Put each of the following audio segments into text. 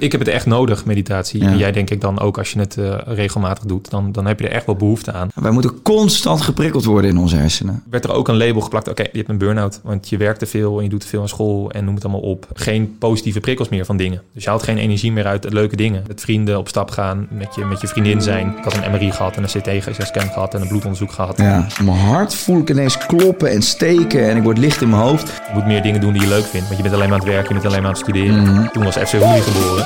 Ik heb het echt nodig, meditatie. Ja. En jij denk ik dan ook als je het eh, regelmatig doet, dan, dan heb je er echt wel behoefte aan. Wij moeten constant geprikkeld worden in onze hersenen. Werd er ook een label geplakt, oké, je hebt een burn-out, want je werkt te veel en je doet te veel aan school en noem het allemaal op. Geen positieve prikkels meer van dingen. Dus je haalt geen energie meer uit leuke dingen. Met vrienden op stap gaan, met je, met je vriendin zijn. Ik had een MRI gehad en een CT-scan gehad en een bloedonderzoek gehad. Ja, mijn hart voel ik ineens kloppen en steken en ik word licht in mijn hoofd. Je moet meer dingen doen die je leuk vindt, want je bent alleen maar aan het werken, je bent alleen maar aan het studeren. Toen was FC Hooli geboren.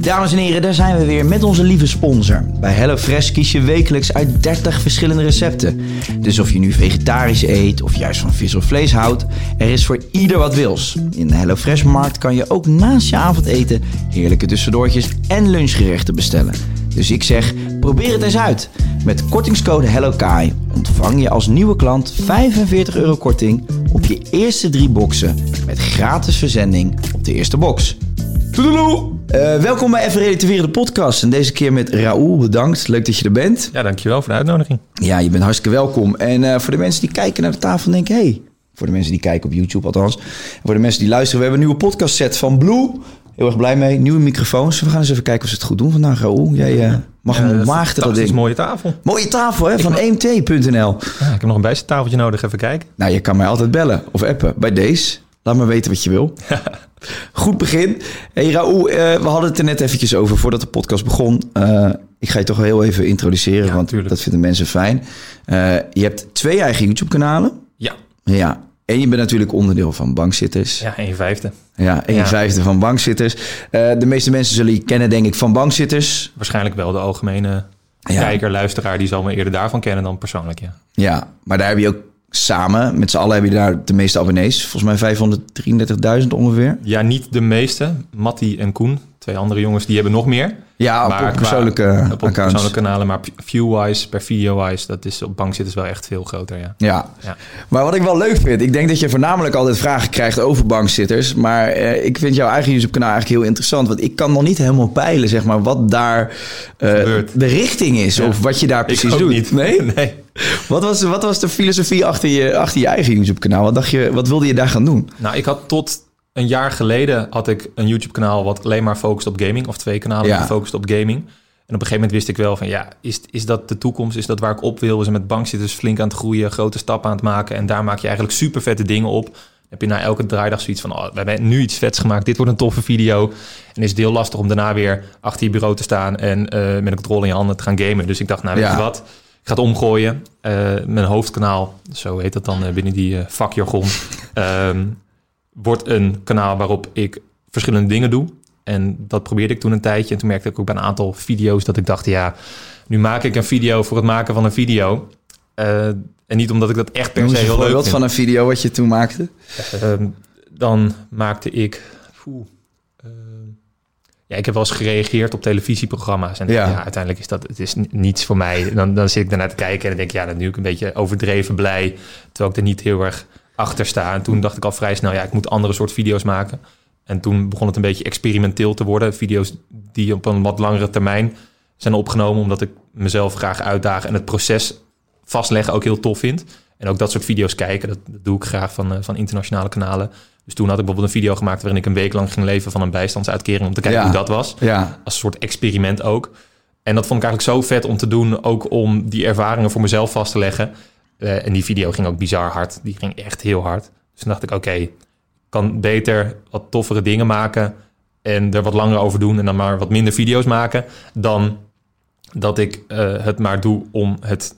Dames en heren, daar zijn we weer met onze lieve sponsor. Bij HelloFresh kies je wekelijks uit 30 verschillende recepten. Dus of je nu vegetarisch eet of juist van vis of vlees houdt, er is voor ieder wat wils. In de HelloFresh-markt kan je ook naast je avondeten heerlijke tussendoortjes en lunchgerechten bestellen. Dus ik zeg, probeer het eens uit. Met kortingscode HelloKai ontvang je als nieuwe klant 45 euro korting op je eerste drie boxen met gratis verzending op de eerste box. Toedeloe! Eh, welkom bij Even Relativeren de podcast. En deze keer met Raoul. Bedankt. Leuk dat je er bent. Ja, dankjewel voor de uitnodiging. Ja, je bent hartstikke welkom. En eh, voor de mensen die kijken naar de tafel en denken... hey, voor de mensen die kijken op YouTube althans... en voor de mensen die luisteren... we hebben een nieuwe podcast set van Blue. Heel erg blij mee. Nieuwe microfoons. We gaan eens even kijken of ze het goed doen vandaag, Raoul. Jij eh, mag hem ontmaagden, dat is ding. een mooie tafel. Mooie tafel, hè? Van emt.nl. Ja, ik heb nog een bijzettafeltje nodig, even kijken. Nou, je kan mij altijd bellen of appen. Bij deze. Laat me weten wat je wil. Goed begin. Hey Raoul, eh, we hadden het er net eventjes over voordat de podcast begon. Eh, ik ga je toch wel heel even introduceren, Ja, want tuurlijk. dat vinden mensen fijn. Je hebt twee eigen YouTube-kanalen. Ja, Ja. En je bent natuurlijk onderdeel van Bankzitters. ja, 1 vijfde. Ja, een Ja. vijfde van Bankzitters. Eh, de meeste mensen zullen je kennen, denk ik, van Bankzitters. Waarschijnlijk wel de algemene Ja. kijker, luisteraar, die zal me eerder daarvan kennen dan persoonlijk, ja. Ja, maar daar heb je ook samen, met z'n allen heb je daar de meeste abonnees. Volgens mij 533.000 ongeveer. Ja, niet de meeste. Matti en Koen, twee andere jongens, die hebben nog meer. Ja, op, qua- persoonlijke op persoonlijke kanalen, maar view-wise, per video-wise, dat is op bankzitters wel echt veel groter, ja. Ja. Ja. maar wat ik wel leuk vind, ik denk dat je voornamelijk altijd vragen krijgt over bankzitters. Maar eh, ik vind jouw eigen YouTube-kanaal eigenlijk heel interessant. Want ik kan nog niet helemaal peilen, zeg maar, wat daar Gebeurt. de richting is. Ja. Of wat je daar precies doet. niet. Nee? nee. Wat was, wat was de filosofie achter je, achter je eigen YouTube-kanaal? Wat dacht je, wat wilde je daar gaan doen? Nou, ik had tot een jaar geleden had ik een YouTube-kanaal wat alleen maar focust op gaming. Of twee kanalen Ja. die gefocust op gaming. En op een gegeven moment wist ik wel van ja, is, is dat de toekomst? Is dat waar ik op wil? We zijn met bankzitters flink aan het groeien, grote stappen aan het maken. En daar maak je eigenlijk super vette dingen op. Dan heb je na elke draaidag zoiets van, oh, we hebben nu iets vets gemaakt. Dit wordt een toffe video. En is het heel lastig om daarna weer achter je bureau te staan en eh, met een controle in je handen te gaan gamen. Dus ik dacht, nou weet Ja. je wat? Ik ga het omgooien. Eh, mijn hoofdkanaal, zo heet dat dan eh, binnen die vakjargon, ehm, wordt een kanaal waarop ik verschillende dingen doe. En dat probeerde ik toen een tijdje. En toen merkte ik ook bij een aantal video's dat ik dacht, ja, nu maak ik een video voor het maken van een video. Eh, en niet omdat ik dat echt per Noem se heel leuk voorbeeld vind. van een video wat je toen maakte. Ehm, dan maakte ik. Oeh, ehm, ja, ik heb wel eens gereageerd op televisieprogramma's. En Ja. ja. uiteindelijk is dat het is ni- niets voor mij. Dan, dan zit ik daarnaar te kijken en dan denk ik, ja, dan nu ik een beetje overdreven blij. Terwijl ik er niet heel erg achter sta. En toen dacht ik al vrij snel, ja, ik moet andere soort video's maken. En toen begon het een beetje experimenteel te worden. Video's die op een wat langere termijn zijn opgenomen, omdat ik mezelf graag uitdagen en het proces vastleggen ook heel tof vind. En ook dat soort video's kijken, dat, dat doe ik graag van, eh, van internationale kanalen. Dus toen had ik bijvoorbeeld een video gemaakt waarin ik een week lang ging leven van een bijstandsuitkering om te kijken Ja. hoe dat was. Ja, Als een soort experiment ook. En dat vond ik eigenlijk zo vet om te doen, ook om die ervaringen voor mezelf vast te leggen. Eh, en die video ging ook bizar hard. Die ging echt heel hard. Dus toen dacht ik, oké, ik kan beter wat toffere dingen maken en er wat langer over doen en dan maar wat minder video's maken dan dat ik eh, het maar doe om het,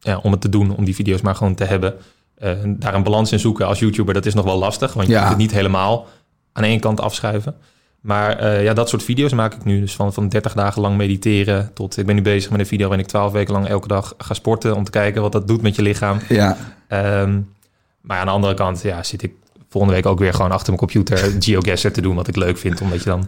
ja, om het te doen, om die video's maar gewoon te hebben. Eh, daar een balans in zoeken als YouTuber, dat is nog wel lastig, want je Ja. kunt het niet helemaal aan één kant afschuiven. Maar eh, ja, dat soort video's maak ik nu. Dus van, van 30 dagen lang mediteren tot... Ik ben nu bezig met een video waarin ik 12 weken lang elke dag ga sporten... om te kijken wat dat doet met je lichaam. Ja, Ehm, maar aan de andere kant ja, zit ik volgende week ook weer gewoon achter mijn computer... geoguessr te doen wat ik leuk vind. Omdat je dan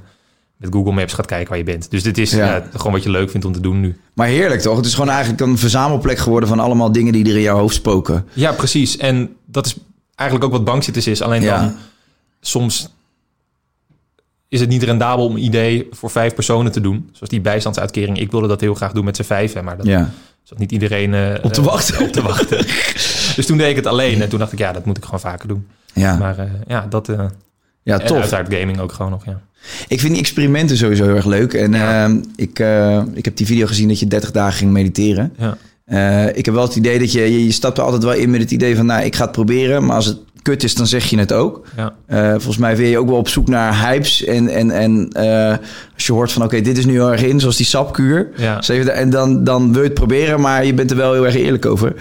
met Google Maps gaat kijken waar je bent. Dus dit is Ja. gewoon wat je leuk vindt om te doen nu. maar heerlijk toch? Het is gewoon eigenlijk een verzamelplek geworden van allemaal dingen die er in jouw hoofd spoken. Ja, precies. En dat is eigenlijk ook wat bankzitters is. Alleen Ja. dan soms is het niet rendabel om een idee voor vijf personen te doen. Zoals die bijstandsuitkering. Ik wilde dat heel graag doen met z'n vijven. Maar dat Ja. zat niet iedereen eh, Op te eh, wachten. op te wachten. dus toen deed ik het alleen. En toen dacht ik, ja, dat moet ik gewoon vaker doen. Ja, Maar eh, ja, dat... ja tof. uiteraard gaming ook gewoon nog, ja. Ik vind die experimenten sowieso heel erg leuk. En Ja. ehm, ik, ik heb die video gezien dat je 30 dagen ging mediteren. ja. Eh, ik heb wel het idee dat je, je, je stapt er altijd wel in met het idee van, nou, ik ga het proberen. Maar als het kut is, dan zeg je het ook. ja. Eh, volgens mij ben je ook wel op zoek naar hypes. En, en, en eh, als je hoort van, oké, dit is nu heel erg in, zoals die sapkuur. Ja. En dan, dan wil je het proberen, maar je bent er wel heel erg eerlijk over.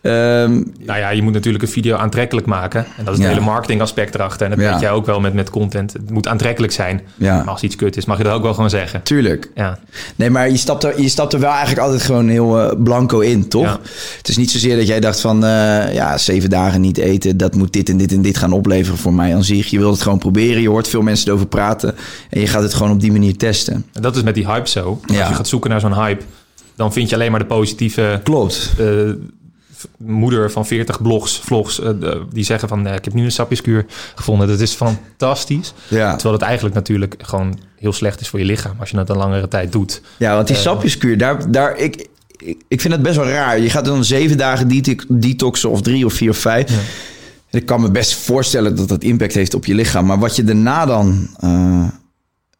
Ehm, Nou ja, je moet natuurlijk een video aantrekkelijk maken. En dat is het Ja. hele marketingaspect erachter. En dat Ja. weet jij ook wel met, met content. Het moet aantrekkelijk zijn. Ja. Maar als iets kut is, mag je dat ook wel gewoon zeggen. tuurlijk. Ja, Nee, maar je stapt, er, je stapt er wel eigenlijk altijd gewoon heel eh, blanco in, toch? Het is niet zozeer dat jij dacht van... eh, ja, zeven dagen niet eten, dat moet dit en dit en dit gaan opleveren voor mij aan zich. Je wilt het gewoon proberen, je hoort veel mensen erover praten... en je gaat het gewoon op die manier testen. en dat is met die hype zo. Als je gaat zoeken naar zo'n hype, dan vind je alleen maar de positieve Klopt. eh, moeder van 40 blogs, vlogs, eh, die zeggen van, eh, ik heb nu een sapjeskuur gevonden. Dat is fantastisch. Ja. Terwijl het eigenlijk natuurlijk gewoon heel slecht is voor je lichaam als je het een langere tijd doet. Ja, want die Eh. sapjeskuur, daar, daar, ik, ik, ik vind het best wel raar. Je gaat dan zeven dagen detox- detoxen of drie of vier of vijf. Ik kan me best voorstellen dat dat impact heeft op je lichaam. Maar wat je daarna dan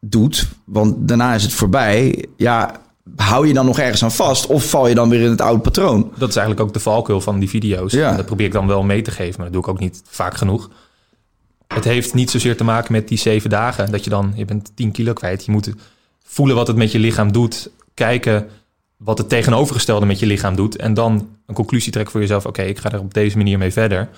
doet, want daarna is het voorbij. Ja, hou je dan nog ergens aan vast? Of val je dan weer in het oude patroon? Dat is eigenlijk ook de valkuil van die video's. Ja. En dat probeer ik dan wel mee te geven, maar dat doe ik ook niet vaak genoeg. Het heeft niet zozeer te maken met die zeven dagen. Dat je dan, je bent 10 kilo kwijt. Je moet voelen wat het met je lichaam doet. Kijken wat het tegenovergestelde met je lichaam doet. En dan een conclusie trekken voor jezelf. Oké, ik ga er op deze manier mee verder.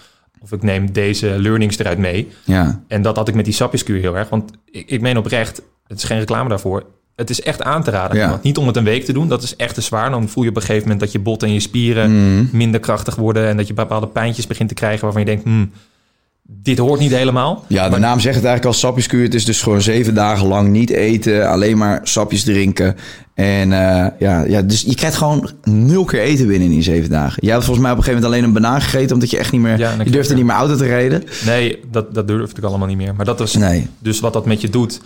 Of ik neem deze learnings eruit mee. Ja, En dat had ik met die sapjeskuur heel erg. Want ik, ik meen oprecht, het is geen reclame daarvoor. Het is echt aan te raden. Ja. Niet om het een week te doen, dat is echt te zwaar. Dan voel je op een gegeven moment dat je botten en je spieren Mhm. minder krachtig worden. En dat je bepaalde pijntjes begint te krijgen waarvan je denkt, hmm, dit hoort niet helemaal. ja de naam zegt het eigenlijk al sapjeskuur. Het is dus gewoon zeven dagen lang niet eten. Alleen maar sapjes drinken. En eh, ja, ja, dus je krijgt gewoon nul keer eten binnen in die zeven dagen. Jij had volgens mij op een gegeven moment alleen een banaan gegeten... omdat je echt niet meer... Ja, je durfde niet meer auto te rijden. Nee, dat, dat durfde ik allemaal niet meer. Maar dat was Nee. dus wat dat met je doet.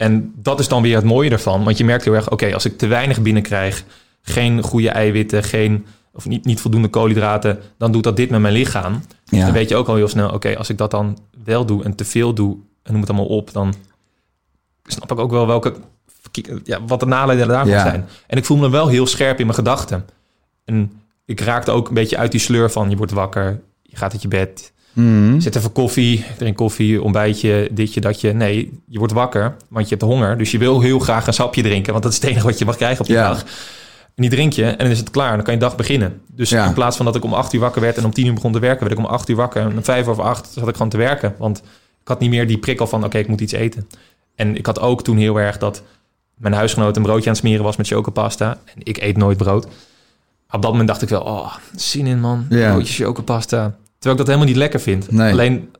En dat is dan weer het mooie ervan. Want je merkt heel erg, oké, als ik te weinig binnenkrijg... geen goede eiwitten, geen, of niet, niet voldoende koolhydraten... dan doet dat dit met mijn lichaam. Ja. Dan weet je ook al heel snel, oké, als ik dat dan wel doe en te veel doe en noem het allemaal op, dan snap ik ook wel welke, ja, wat de nadelen daarvan Ja. zijn. En ik voel me wel heel scherp in mijn gedachten. En ik raakte ook een beetje uit die sleur van je wordt wakker, je gaat uit je bed, Mhm. zet even koffie, drink koffie, ontbijtje, ditje, datje. Nee, je wordt wakker, want je hebt honger. Dus je wil heel graag een sapje drinken, want dat is het enige wat je mag krijgen op die Ja. dag. En die drink je en dan is het klaar. Dan kan je dag beginnen. Dus Ja. in plaats van dat ik om acht uur wakker werd en om tien uur begon te werken, werd ik om acht uur wakker. En om vijf over acht zat ik gewoon te werken. Want ik had niet meer die prikkel van, oké, ik moet iets eten. En ik had ook toen heel erg dat mijn huisgenoot een broodje aan het smeren was met chocopasta. En ik eet nooit brood. Op dat moment dacht ik wel, oh, zin in man. Ja. Broodje chocopasta. Terwijl ik dat helemaal niet lekker vind. Nee. Alleen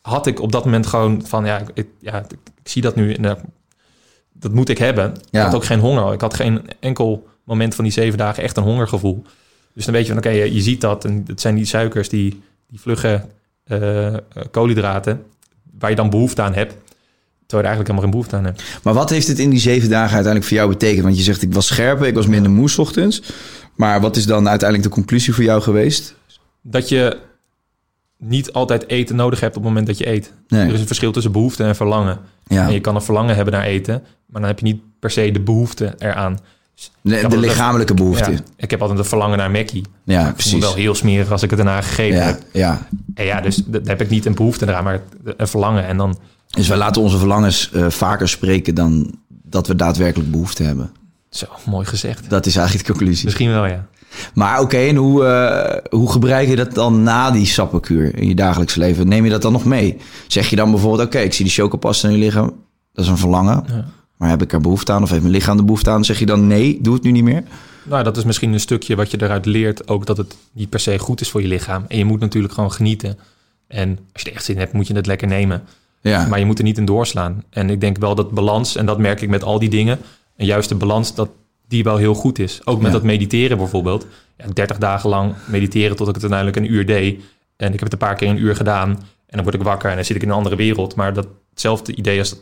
had ik op dat moment gewoon van, ja, ik, ja, ik, ik zie dat nu. En, eh, dat moet ik hebben. Ik Ja. had ook geen honger. Ik had geen enkel moment van die zeven dagen echt een hongergevoel. Dus dan weet je van, oké, je, je ziet dat. En het zijn die suikers, die, die vlugge eh, eh, koolhydraten... waar je dan behoefte aan hebt. Terwijl je er eigenlijk helemaal geen behoefte aan hebt. Maar wat heeft het in die zeven dagen uiteindelijk voor jou betekend? Want je zegt, ik was scherper, ik was minder moe ochtends. Maar wat is dan uiteindelijk de conclusie voor jou geweest? Dat je niet altijd eten nodig hebt op het moment dat je eet. Nee. Er is een verschil tussen behoefte en verlangen. Ja. En je kan een verlangen hebben naar eten, maar dan heb je niet per se de behoefte eraan. De, Ja, de dat- lichamelijke behoefte. Ja, Ja, ik heb altijd een verlangen naar Mackie. Ik me precies. wel heel smerig als ik het daarna gegeten Ja, heb. ja. En ja, dus daar heb ik niet een behoefte eraan, maar een verlangen. En dan, Dus wij laten onze verlangens eh, vaker spreken dan dat we daadwerkelijk behoefte hebben. zo, mooi gezegd. Dat is eigenlijk de conclusie. Misschien wel, ja. Maar oké, en hoe, eh, hoe gebruik je dat dan na die sappenkuur in je dagelijks leven? Neem je dat dan nog mee? Zeg je dan bijvoorbeeld, oké, ik zie die chocopasta nu liggen. Dat is een verlangen. Ja. Maar heb ik er behoefte aan of heeft mijn lichaam er behoefte aan? Zeg je dan nee, doe het nu niet meer? Nou, dat is misschien een stukje wat je eruit leert. Ook dat het niet per se goed is voor je lichaam. En je moet natuurlijk gewoon genieten. En als je er echt zin in hebt, moet je het lekker nemen. Ja, Maar je moet er niet in doorslaan. En ik denk wel dat balans, en dat merk ik met al die dingen, een juiste balans, dat die wel heel goed is. Ook met Ja. dat mediteren bijvoorbeeld. Ja, 30 dagen lang mediteren tot ik het uiteindelijk een uur deed. En ik heb het een paar keer een uur gedaan. En dan word ik wakker en dan zit ik in een andere wereld. Maar datzelfde idee als,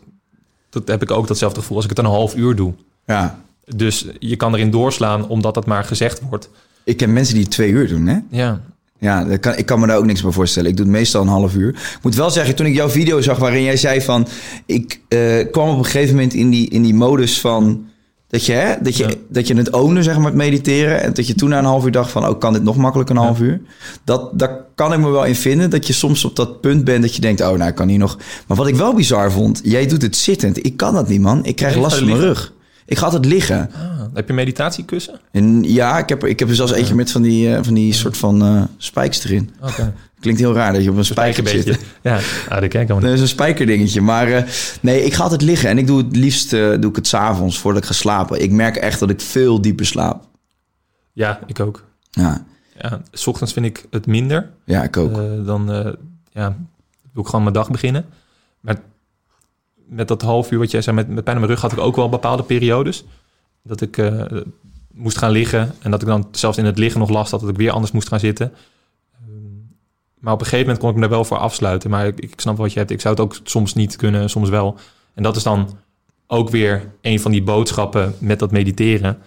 dat heb ik ook datzelfde gevoel als ik het een half uur doe. ja. Dus je kan erin doorslaan omdat dat maar gezegd wordt. Ik ken mensen die het twee uur doen, hè? Ja, Ja, dat kan, ik kan me daar ook niks bij voorstellen. Ik doe het meestal een half uur. Ik moet wel zeggen, toen ik jouw video zag waarin jij zei van... Ik eh, kwam op een gegeven moment in die, in die modus van... Dat je, hè, dat, je, Ja. dat je het ownde, zeg maar, het mediteren. En dat je toen na een half uur dacht van... Oh, kan dit nog makkelijk een half uur? Dat, daar kan ik me wel in vinden. Dat je soms op dat punt bent dat je denkt... Oh, nou, ik kan hier nog... Maar wat ik wel bizar vond... Jij doet het zittend. Ik kan dat niet, man. Ik krijg Nee, last van mijn rug. Ik ga altijd liggen. ah, heb je meditatiekussen? En ja, ik heb, er- ik heb er zelfs eentje met van die, eh, van die soort van eh spijks erin. Oké. Klinkt heel raar dat je op een Spijker zit. Ja, ah, dat ik allemaal Dat is een spijkerdingetje. Maar eh, nee, ik ga altijd liggen. En ik doe het liefst eh, doe ik het s'avonds voordat ik ga slapen. Ik merk echt dat ik veel dieper slaap. Ja, ik ook. Ja, Ja, s ochtends vind ik het minder. ja ik ook. Eh, dan ja, wil ik gewoon mijn dag beginnen. Maar met dat half uur wat jij zei, met, met pijn in mijn rug had ik ook wel bepaalde periodes. Dat ik moest gaan liggen en dat ik dan zelfs in het liggen nog last had dat ik weer anders moest gaan zitten. Maar op een gegeven moment kon ik me er wel voor afsluiten. Maar ik, ik snap wat je hebt. Ik zou het ook soms niet kunnen, soms wel. En dat is dan ook weer een van die boodschappen met dat mediteren.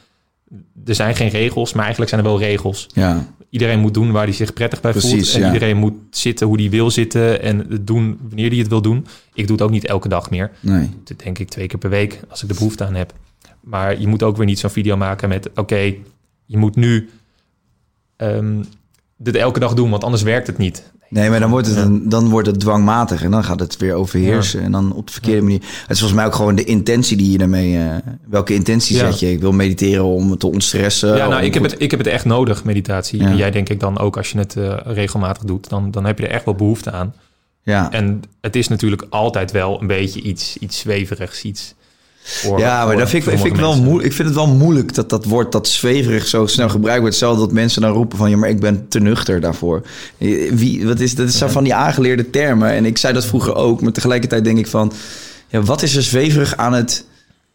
Er zijn geen regels, maar eigenlijk zijn er wel regels ja, iedereen moet doen waar hij zich prettig bij Precies, voelt. En ja. iedereen moet zitten hoe hij wil zitten en het doen wanneer hij het wil doen. Ik doe het ook niet elke dag meer. nee. Denk ik twee keer per week als ik de behoefte aan heb. Maar je moet ook weer niet zo'n video maken met... oké, je moet nu ehm, dit elke dag doen, want anders werkt het niet. Nee, maar dan wordt, het een, dan wordt het dwangmatig en dan gaat het weer overheersen. En dan op de verkeerde manier. Het is volgens mij ook gewoon de intentie die je daarmee... eh, welke intentie Ja. zet je? Ik wil mediteren om te ontstressen. ja, nou, ik heb, goed- het, ik heb het echt nodig, meditatie. Ja. En jij denk ik dan ook als je het eh, regelmatig doet... Dan, dan heb je er echt wel behoefte aan. Ja. En het is natuurlijk altijd wel een beetje iets, iets zweverigs, iets... Voor, Ja, maar dat vind ik, vind ik, wel moeilijk. ik vind het wel moeilijk dat dat woord, dat zweverig, zo snel gebruikt wordt. Hetzelfde dat mensen dan roepen van... ja, maar ik ben te nuchter daarvoor. Wie, wat is, dat zijn van die aangeleerde termen. En ik zei dat vroeger ook. Maar tegelijkertijd denk ik van... Ja, wat is er zweverig aan het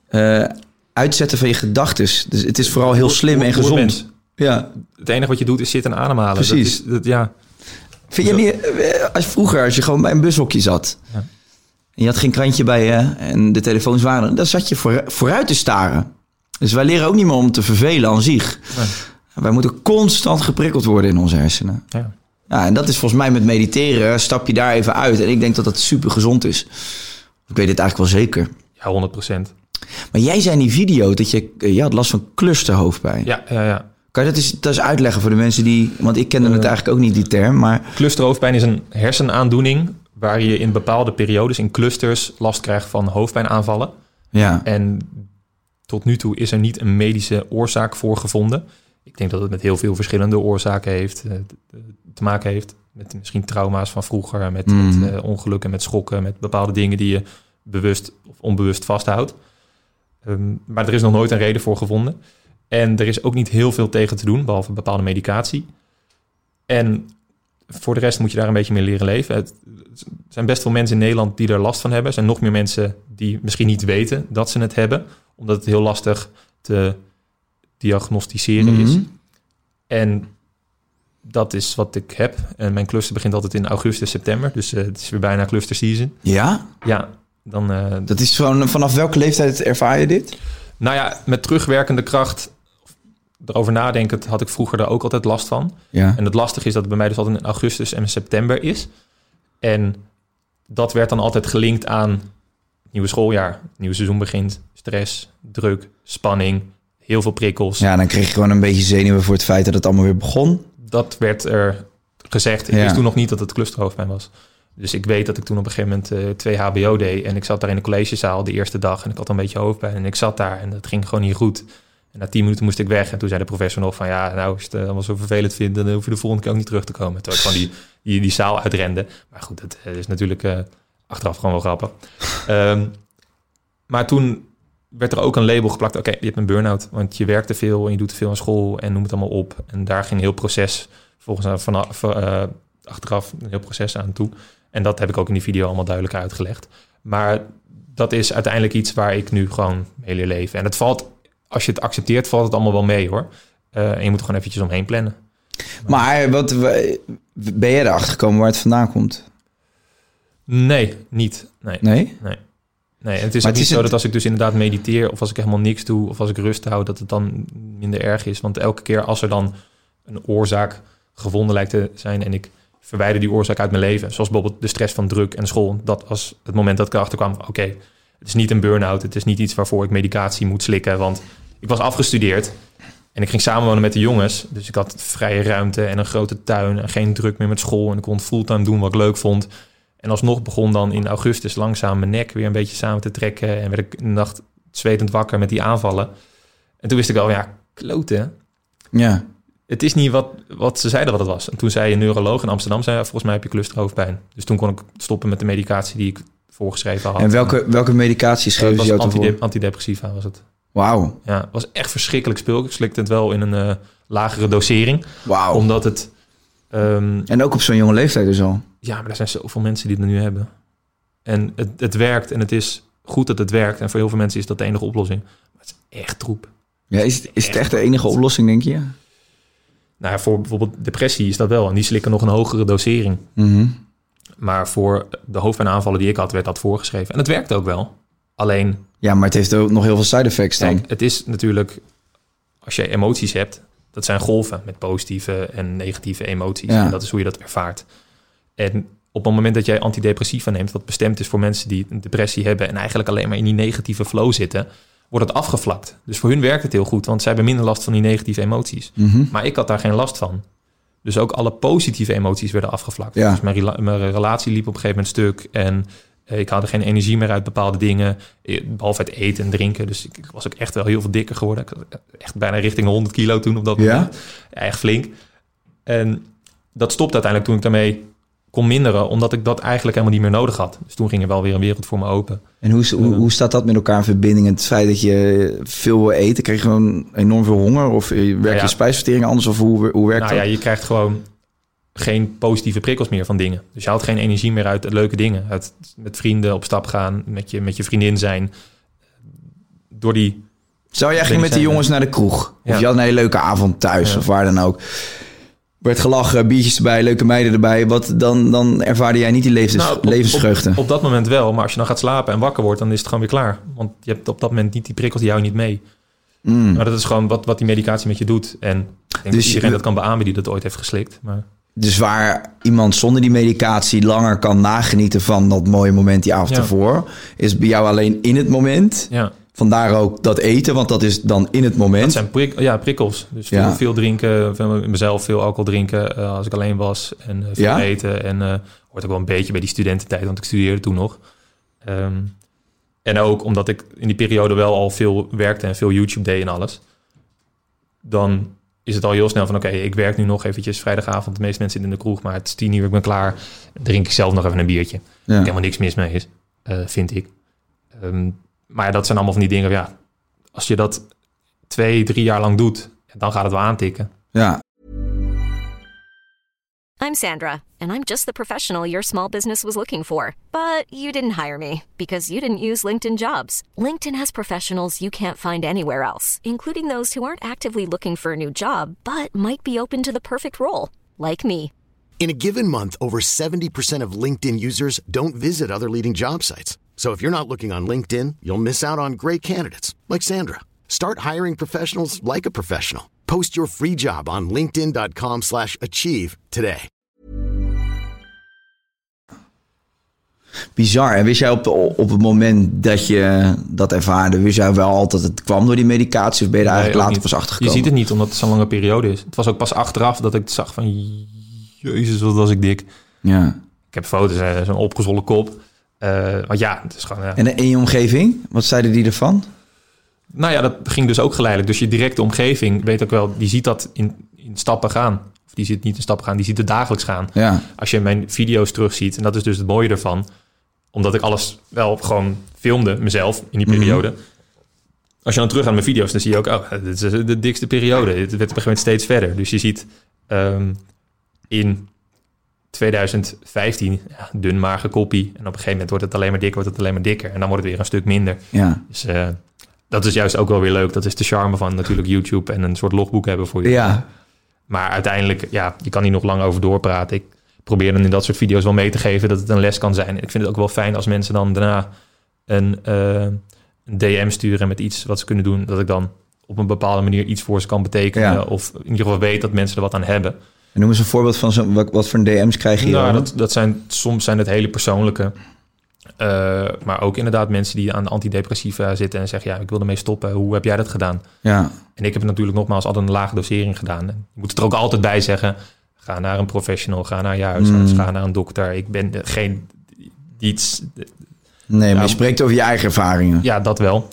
eh, uitzetten van je gedachten? Dus het is vooral heel slim en gezond. Ja. Het enige wat je doet is zitten en ademhalen. Precies. Dat is, dat, ja. Vind je niet, eh, als vroeger, als je gewoon bij een bushokje zat... Ja. En je had geen krantje bij je en de telefoons waren... dan zat je voor, vooruit te staren. Dus wij leren ook niet meer om te vervelen aan zich. Nee. Wij moeten constant geprikkeld worden in onze hersenen. Ja. Ja, en dat is volgens mij met mediteren, stap je daar even uit. En ik denk dat dat super gezond is. Ik weet het eigenlijk wel zeker. ja, 100 procent. Maar jij zei in die video dat je, je had last van clusterhoofdpijn. Ja, ja, ja. Kan je dat eens, dat eens uitleggen voor de mensen die... Want ik kende het Eh. eigenlijk ook niet, die term. Maar Clusterhoofdpijn is een hersenaandoening waar je in bepaalde periodes, in clusters, last krijgt van hoofdpijnaanvallen. ja, En tot nu toe is er niet een medische oorzaak voor gevonden. Ik denk dat het met heel veel verschillende oorzaken heeft, eh, te maken heeft. Met misschien trauma's van vroeger, met, Mhm. met eh, ongelukken, met schokken, met bepaalde dingen die je bewust of onbewust vasthoudt. Ehm, maar er is nog nooit een reden voor gevonden. En er is ook niet heel veel tegen te doen, behalve bepaalde medicatie. En voor de rest moet je daar een beetje mee leren leven. Het, zijn best veel mensen in Nederland die er last van hebben. Er zijn nog meer mensen die misschien niet weten dat ze het hebben, omdat het heel lastig te diagnosticeren is. Mhm. En dat is wat ik heb. En mijn cluster begint altijd in augustus, september. Dus eh, het is weer bijna cluster season. ja? Ja, dan... eh, Dat is van, vanaf welke leeftijd ervaar je dit? nou ja, met terugwerkende kracht... Erover nadenkend had ik vroeger daar ook altijd last van. Ja. En het lastige is dat het bij mij dus altijd in augustus en september is. En dat werd dan altijd gelinkt aan nieuwe schooljaar, nieuw seizoen begint, stress, druk, spanning, heel veel prikkels. Ja, dan kreeg je gewoon een beetje zenuwen voor het feit dat het allemaal weer begon. Dat werd er gezegd. Ik Ja. wist toen nog niet dat het clusterhoofdpijn was. Dus ik weet dat ik toen op een gegeven moment eh, twee HBO deed. En ik zat daar in de collegezaal de eerste dag. En ik had een beetje hoofdpijn. En ik zat daar en dat ging gewoon niet goed. En na tien minuten moest ik weg. En toen zei de professor nog van... Ja, nou, als je het allemaal zo vervelend vindt... dan hoef je de volgende keer ook niet terug te komen. Terwijl ik gewoon die, die, die zaal uitrende. Maar goed, dat eh, is natuurlijk eh, achteraf gewoon wel grappig. Ehm, maar toen werd er ook een label geplakt. Oké, je hebt een burn-out. Want je werkt te veel en je doet te veel aan school. En noem het allemaal op. En daar ging een heel proces volgens mij vanaf, eh, achteraf een heel proces aan toe. En dat heb ik ook in die video allemaal duidelijk uitgelegd. Maar dat is uiteindelijk iets waar ik nu gewoon mee leven. En het valt, als je het accepteert, valt het allemaal wel mee hoor. Eh, en je moet er gewoon eventjes omheen plannen. Maar wat, ben jij erachter gekomen waar het vandaan komt? Nee, niet. Nee. Nee? Nee. Nee, en het is Maar ook het niet is zo het- dat als ik dus inderdaad mediteer of als ik helemaal niks doe of als ik rust hou, dat het dan minder erg is. Want elke keer als er dan een oorzaak gevonden lijkt te zijn en ik verwijder die oorzaak uit mijn leven, zoals bijvoorbeeld de stress van druk en school, dat was het moment dat ik erachter kwam, oké, het is niet een burn-out, het is niet iets waarvoor ik medicatie moet slikken, want ik was afgestudeerd en ik ging samenwonen met de jongens, dus ik had vrije ruimte en een grote tuin en geen druk meer met school en ik kon fulltime doen wat ik leuk vond. En alsnog begon dan in augustus langzaam mijn nek weer een beetje samen te trekken. En werd ik een nacht zwetend wakker met die aanvallen. En toen wist ik al, ja, kloten. Ja. Het is niet wat, wat ze zeiden wat het was. En toen zei een neuroloog in Amsterdam, zei, volgens mij heb je clusterhoofdpijn. Dus toen kon ik stoppen met de medicatie die ik voorgeschreven had. En welke, welke medicatie Eh, ze was jou antidepressiva was het. Wauw. Ja, het was echt verschrikkelijk spul. Ik slikte het wel in een eh, lagere dosering. Wauw. Omdat het... ehm, En ook op zo'n jonge leeftijd dus al. Ja, maar er zijn zoveel mensen die het nu hebben. En het, het werkt en het is goed dat het werkt. En voor heel veel mensen is dat de enige oplossing. Maar het is echt troep. Ja, is, het- is het echt de enige oplossing, denk je? Nou voor bijvoorbeeld depressie is dat wel. En die slikken nog een hogere dosering. Mhm. Maar voor de hoofdpijnaanvallen die ik had, werd dat voorgeschreven. En het werkt ook wel. Alleen, Ja, maar het heeft ook nog heel veel side effects dan. kijk, het is natuurlijk... Als je emoties hebt, dat zijn golven met positieve en negatieve emoties. Ja. En dat is hoe je dat ervaart. En op het moment dat jij antidepressiva neemt, wat bestemd is voor mensen die een depressie hebben en eigenlijk alleen maar in die negatieve flow zitten, wordt het afgevlakt. Dus voor hun werkt het heel goed, want zij hebben minder last van die negatieve emoties. Mhm. Maar ik had daar geen last van. Dus ook alle positieve emoties werden afgevlakt. Ja. Dus mijn, rela- mijn relatie liep op een gegeven moment stuk en eh, ik haalde geen energie meer uit bepaalde dingen, eh, behalve het eten en drinken. Dus ik, was ook echt wel heel veel dikker geworden. Ik had echt bijna richting 100 kilo toen op dat moment. Ja, echt flink. En dat stopte uiteindelijk toen ik daarmee kon minderen, omdat ik dat eigenlijk helemaal niet meer nodig had. Dus toen ging er wel weer een wereld voor me open. En hoe, hoe, hoe staat dat met elkaar in verbinding? Het feit dat je veel wil eten, krijg je gewoon enorm veel honger? Of eh, werkt ja. je spijsvertering anders? Of hoe, hoe werkt Nou dat? ja, je krijgt gewoon geen positieve prikkels meer van dingen. Dus je haalt geen energie meer uit leuke dingen. Uit met vrienden op stap gaan, met je, met je vriendin zijn. Door die... Zou jij ging met de jongens naar de kroeg? Of Ja. je had een hele leuke avond thuis Ja. of waar dan ook. Werd gelachen, biertjes erbij, leuke meiden erbij. Wat, dan, dan ervaarde jij niet die levens, Nou, op- levensvreugde. Op, op dat moment wel, maar als je dan gaat slapen en wakker wordt, dan is het gewoon weer klaar. Want je hebt op dat moment niet die prikkels, die jou niet mee. Mm. Maar dat is gewoon wat, wat die medicatie met je doet. En ik denk Dus dat iedereen dat kan beamen die dat ooit heeft geslikt. Maar Dus waar iemand zonder die medicatie langer kan nagenieten van dat mooie moment die avond Ja. ervoor, is bij jou alleen in het moment. ja, Vandaar ook dat eten, want dat is dan in het moment. dat zijn prik, ja, prikkels. Dus veel, Ja. veel drinken, veel, mezelf veel alcohol drinken eh, als ik alleen was. En eh, veel Ja? eten. En eh hoort ook wel een beetje bij die studententijd, want ik studeerde toen nog. Ehm, en ook omdat ik in die periode wel al veel werkte en veel YouTube deed en alles. Dan is het al heel snel van oké, ik werk nu nog eventjes vrijdagavond. De meeste mensen zitten in de kroeg, maar het is tien uur, ik ben klaar. Dan drink ik zelf nog even een biertje. Ja. helemaal niks mis mee is, vind ik. Ehm, maar ja, dat zijn allemaal van die dingen. Ja, als je dat twee, drie jaar lang doet, dan gaat het wel aantikken. ja. I'm Sandra, and I'm just the professional your small business was looking for. But you didn't hire me because you didn't use LinkedIn jobs. LinkedIn has professionals you can't find anywhere else, including those who aren't actively looking for a new job but might be open to the perfect role, like me. In a given month, over 70% of LinkedIn users don't visit other leading job sites. So if you're not looking on LinkedIn, you'll miss out on great candidates like Sandra. Start hiring professionals like a professional. Post your free job on linkedin.com/achieve slash achieve today. Bizar. En wist jij op, op het moment dat je dat ervaarde, wist jij wel altijd dat het kwam door die medicatie? Of ben je daar Nee, eigenlijk later niet. pas achter gekomen? Je ziet het niet, omdat het zo'n lange periode is. Het was ook pas achteraf dat ik zag van... Jezus, wat was ik dik. Ja. Ik heb foto's, zo'n opgezwollen kop. Eh want ja, het is gewoon... ja. En in je omgeving, wat zeiden die ervan? Nou ja, dat ging dus ook geleidelijk. Dus je directe omgeving weet ook wel, die ziet dat in, in stappen gaan. Of die ziet het niet in stappen gaan, die ziet het dagelijks gaan. Ja. Als je mijn video's terugziet, en dat is dus het mooie ervan, omdat ik alles wel gewoon filmde, mezelf, in die periode. Als je dan terug aan mijn video's, dan zie je ook, oh, dit is de dikste periode. Het werd op een gegeven moment steeds verder. Dus je ziet ehm, in 2015, ja, dun mager koppie. En op een gegeven moment wordt het alleen maar dikker, wordt het alleen maar dikker. En dan wordt het weer een stuk minder. Ja. Dus eh, dat is juist ook wel weer leuk. Dat is de charme van natuurlijk YouTube en een soort logboek hebben voor je. Ja. Maar uiteindelijk, ja, je kan hier nog lang over doorpraten. Ik probeer dan in dat soort video's wel mee te geven dat het een les kan zijn. Ik vind het ook wel fijn als mensen dan daarna een, eh, een DM sturen met iets wat ze kunnen doen. Dat ik dan op een bepaalde manier iets voor ze kan betekenen. Ja. Of in ieder geval weet dat mensen er wat aan hebben. En noem eens een voorbeeld van zo, wat, wat voor DM's krijg je? Nou, dat, dat zijn, soms zijn het hele persoonlijke. Eh, maar ook inderdaad mensen die aan de antidepressiva zitten en zeggen... ja, ik wil ermee stoppen. Hoe heb jij dat gedaan? Ja. En ik heb het natuurlijk nogmaals altijd een lage dosering gedaan. Je moet het er ook altijd bij zeggen. Ga naar een professional, ga naar je huisarts, Mm. ga naar een dokter. Ik ben geen iets. Nee, maar je spreekt over je eigen ervaringen. Ja, dat wel.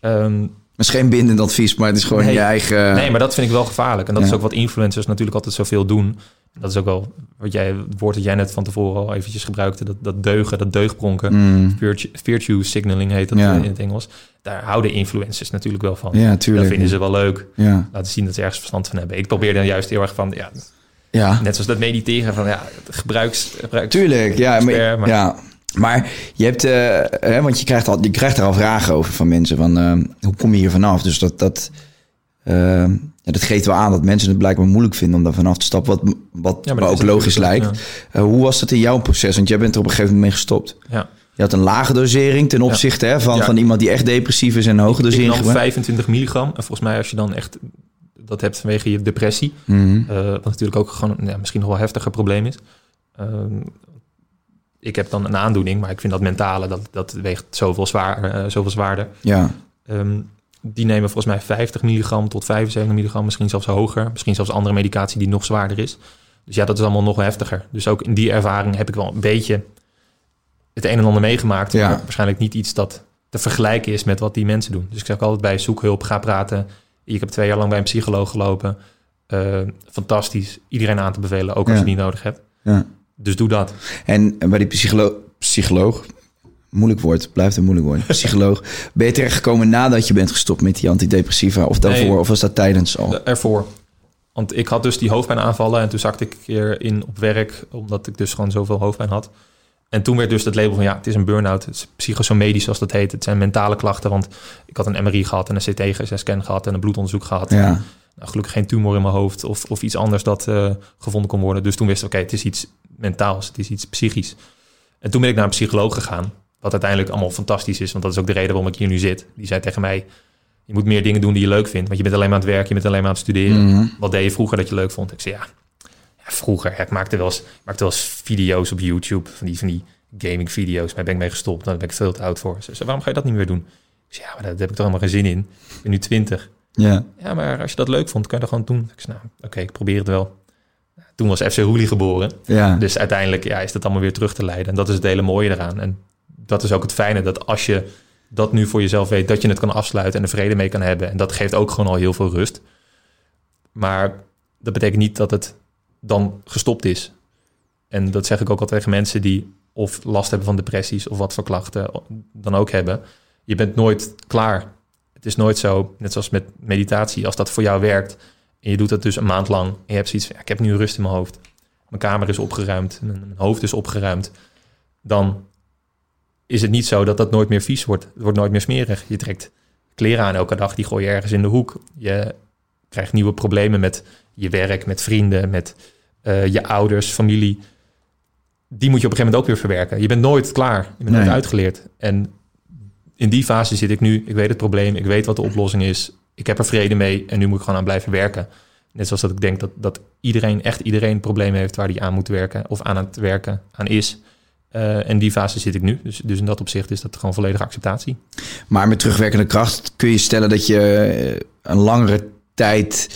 Ehm, is geen bindend advies, maar het is gewoon Nee. je eigen... nee, maar dat vind ik wel gevaarlijk. En dat Ja. is ook wat influencers natuurlijk altijd zoveel doen. Dat is ook wel wat jij, het woord dat jij net van tevoren al eventjes gebruikte. Dat, dat deugen, dat deugdpronken. Mm. Virtue, virtue signaling heet dat Ja. in het Engels. Daar houden influencers natuurlijk wel van. Ja, tuurlijk. Dat vinden ze wel leuk. Ja. Laten zien dat ze ergens verstand van hebben. Ik probeer dan juist heel erg van... Ja, Ja. Net zoals dat mediteren van ja, gebruiks, gebruiks Tuurlijk, ja. Expert, maar- ja. Maar je hebt, eh, hè, want je krijgt, al, je krijgt er al vragen over van mensen. Van, eh, hoe kom je hier vanaf? Dus dat, dat, eh, dat geeft wel aan dat mensen het blijkbaar moeilijk vinden om daar vanaf te stappen. Wat, wat Ja, maar ook is logisch lijkt. hoe was dat in jouw proces? Want jij bent er op een gegeven moment mee gestopt. ja. Je had een lage dosering ten opzichte hè, van, van iemand die echt depressief is en een hoge Ik dosering nam gebruikt. 25 milligram. En volgens mij als je dan echt dat hebt vanwege je depressie, Mhm. wat natuurlijk ook gewoon ja, misschien nog wel heftiger probleem is. Ik heb dan een aandoening, maar ik vind dat mentale, dat, dat weegt zoveel, zwaar, eh, zoveel zwaarder. Ja, Ehm, die nemen volgens mij 50 milligram tot 75 milligram, misschien zelfs hoger. Misschien zelfs andere medicatie die nog zwaarder is. Dus ja, dat is allemaal nog heftiger. Dus ook in die ervaring heb ik wel een beetje het een en ander meegemaakt. Ja. Maar waarschijnlijk niet iets dat te vergelijken is met wat die mensen doen. Dus ik zeg ook altijd bij zoek hulp, ga praten. Ik heb twee jaar lang bij een psycholoog gelopen. Eh, fantastisch. Iedereen aan te bevelen, ook als Ja. je die nodig hebt. ja. Dus doe dat. En bij die psycholo psycholoog, moeilijk woord, blijft een moeilijk woord. Psycholoog, ben je terechtgekomen nadat je bent gestopt met die antidepressiva? Of daarvoor, Nee. of was dat tijdens al? Ervoor. Want ik had dus die hoofdpijnaanvallen en toen zakte ik een keer in op werk, omdat ik dus gewoon zoveel hoofdpijn had. En toen werd dus het label van ja, het is een burn-out. Het is psychosomedisch zoals dat heet. Het zijn mentale klachten, want ik had een MRI gehad en een CT-scan gehad en een bloedonderzoek gehad. Ja, Nou, gelukkig geen tumor in mijn hoofd of, of iets anders dat eh, gevonden kon worden. Dus toen wist ik, oké, het is iets mentaals, het is iets psychisch. En toen ben ik naar een psycholoog gegaan, wat uiteindelijk allemaal fantastisch is, want dat is ook de reden waarom ik hier nu zit. Die zei tegen mij, je moet meer dingen doen die je leuk vindt, want je bent alleen maar aan het werken, je bent alleen maar aan het studeren. Mhm. Wat deed je vroeger dat je leuk vond? Ik zei, ja, ja vroeger, ik maakte wel, eens, ik maakte wel eens video's op YouTube, van die, van die gaming video's, maar daar ben ik mee gestopt, daar ben ik veel te oud voor. Ze zei, waarom ga je dat niet meer doen? Ik zei, ja, maar daar heb ik toch helemaal geen zin in. Ik ben nu twintig. Ja, Ja, maar als je dat leuk vond, kan je dat gewoon doen. Ik zei, nou, oké, ik probeer het wel. Toen was FC Roelie geboren. ja. Dus uiteindelijk ja, is dat allemaal weer terug te leiden. En dat is het hele mooie eraan. En dat is ook het fijne, dat als je dat nu voor jezelf weet, dat je het kan afsluiten en er vrede mee kan hebben. En dat geeft ook gewoon al heel veel rust. Maar dat betekent niet dat het dan gestopt is. En dat zeg ik ook al tegen mensen die of last hebben van depressies of wat voor klachten dan ook hebben. Je bent nooit klaar. Het is nooit zo, net zoals met meditatie, als dat voor jou werkt en je doet dat dus een maand lang en je hebt zoiets van, ja, ik heb nu rust in mijn hoofd. Mijn kamer is opgeruimd, mijn, hoofd is opgeruimd. Dan is het niet zo dat dat nooit meer vies wordt. Het wordt nooit meer smerig. Je trekt kleren aan elke dag, die gooi je ergens in de hoek. Je krijgt nieuwe problemen met je werk, met vrienden, met eh, je ouders, familie. Die moet je op een gegeven moment ook weer verwerken. Je bent nooit klaar. Je bent nooit uitgeleerd. En in die fase zit ik nu. Ik weet het probleem. Ik weet wat de oplossing is. Ik heb er vrede mee. En nu moet ik gewoon aan blijven werken. Net zoals dat ik denk dat, dat iedereen, echt iedereen, problemen heeft waar hij aan moet werken. Of aan het werken aan is. Eh, en die fase zit ik nu. Dus, dus in dat opzicht is dat gewoon volledige acceptatie. Maar met terugwerkende kracht kun je stellen dat je eh, een langere tijd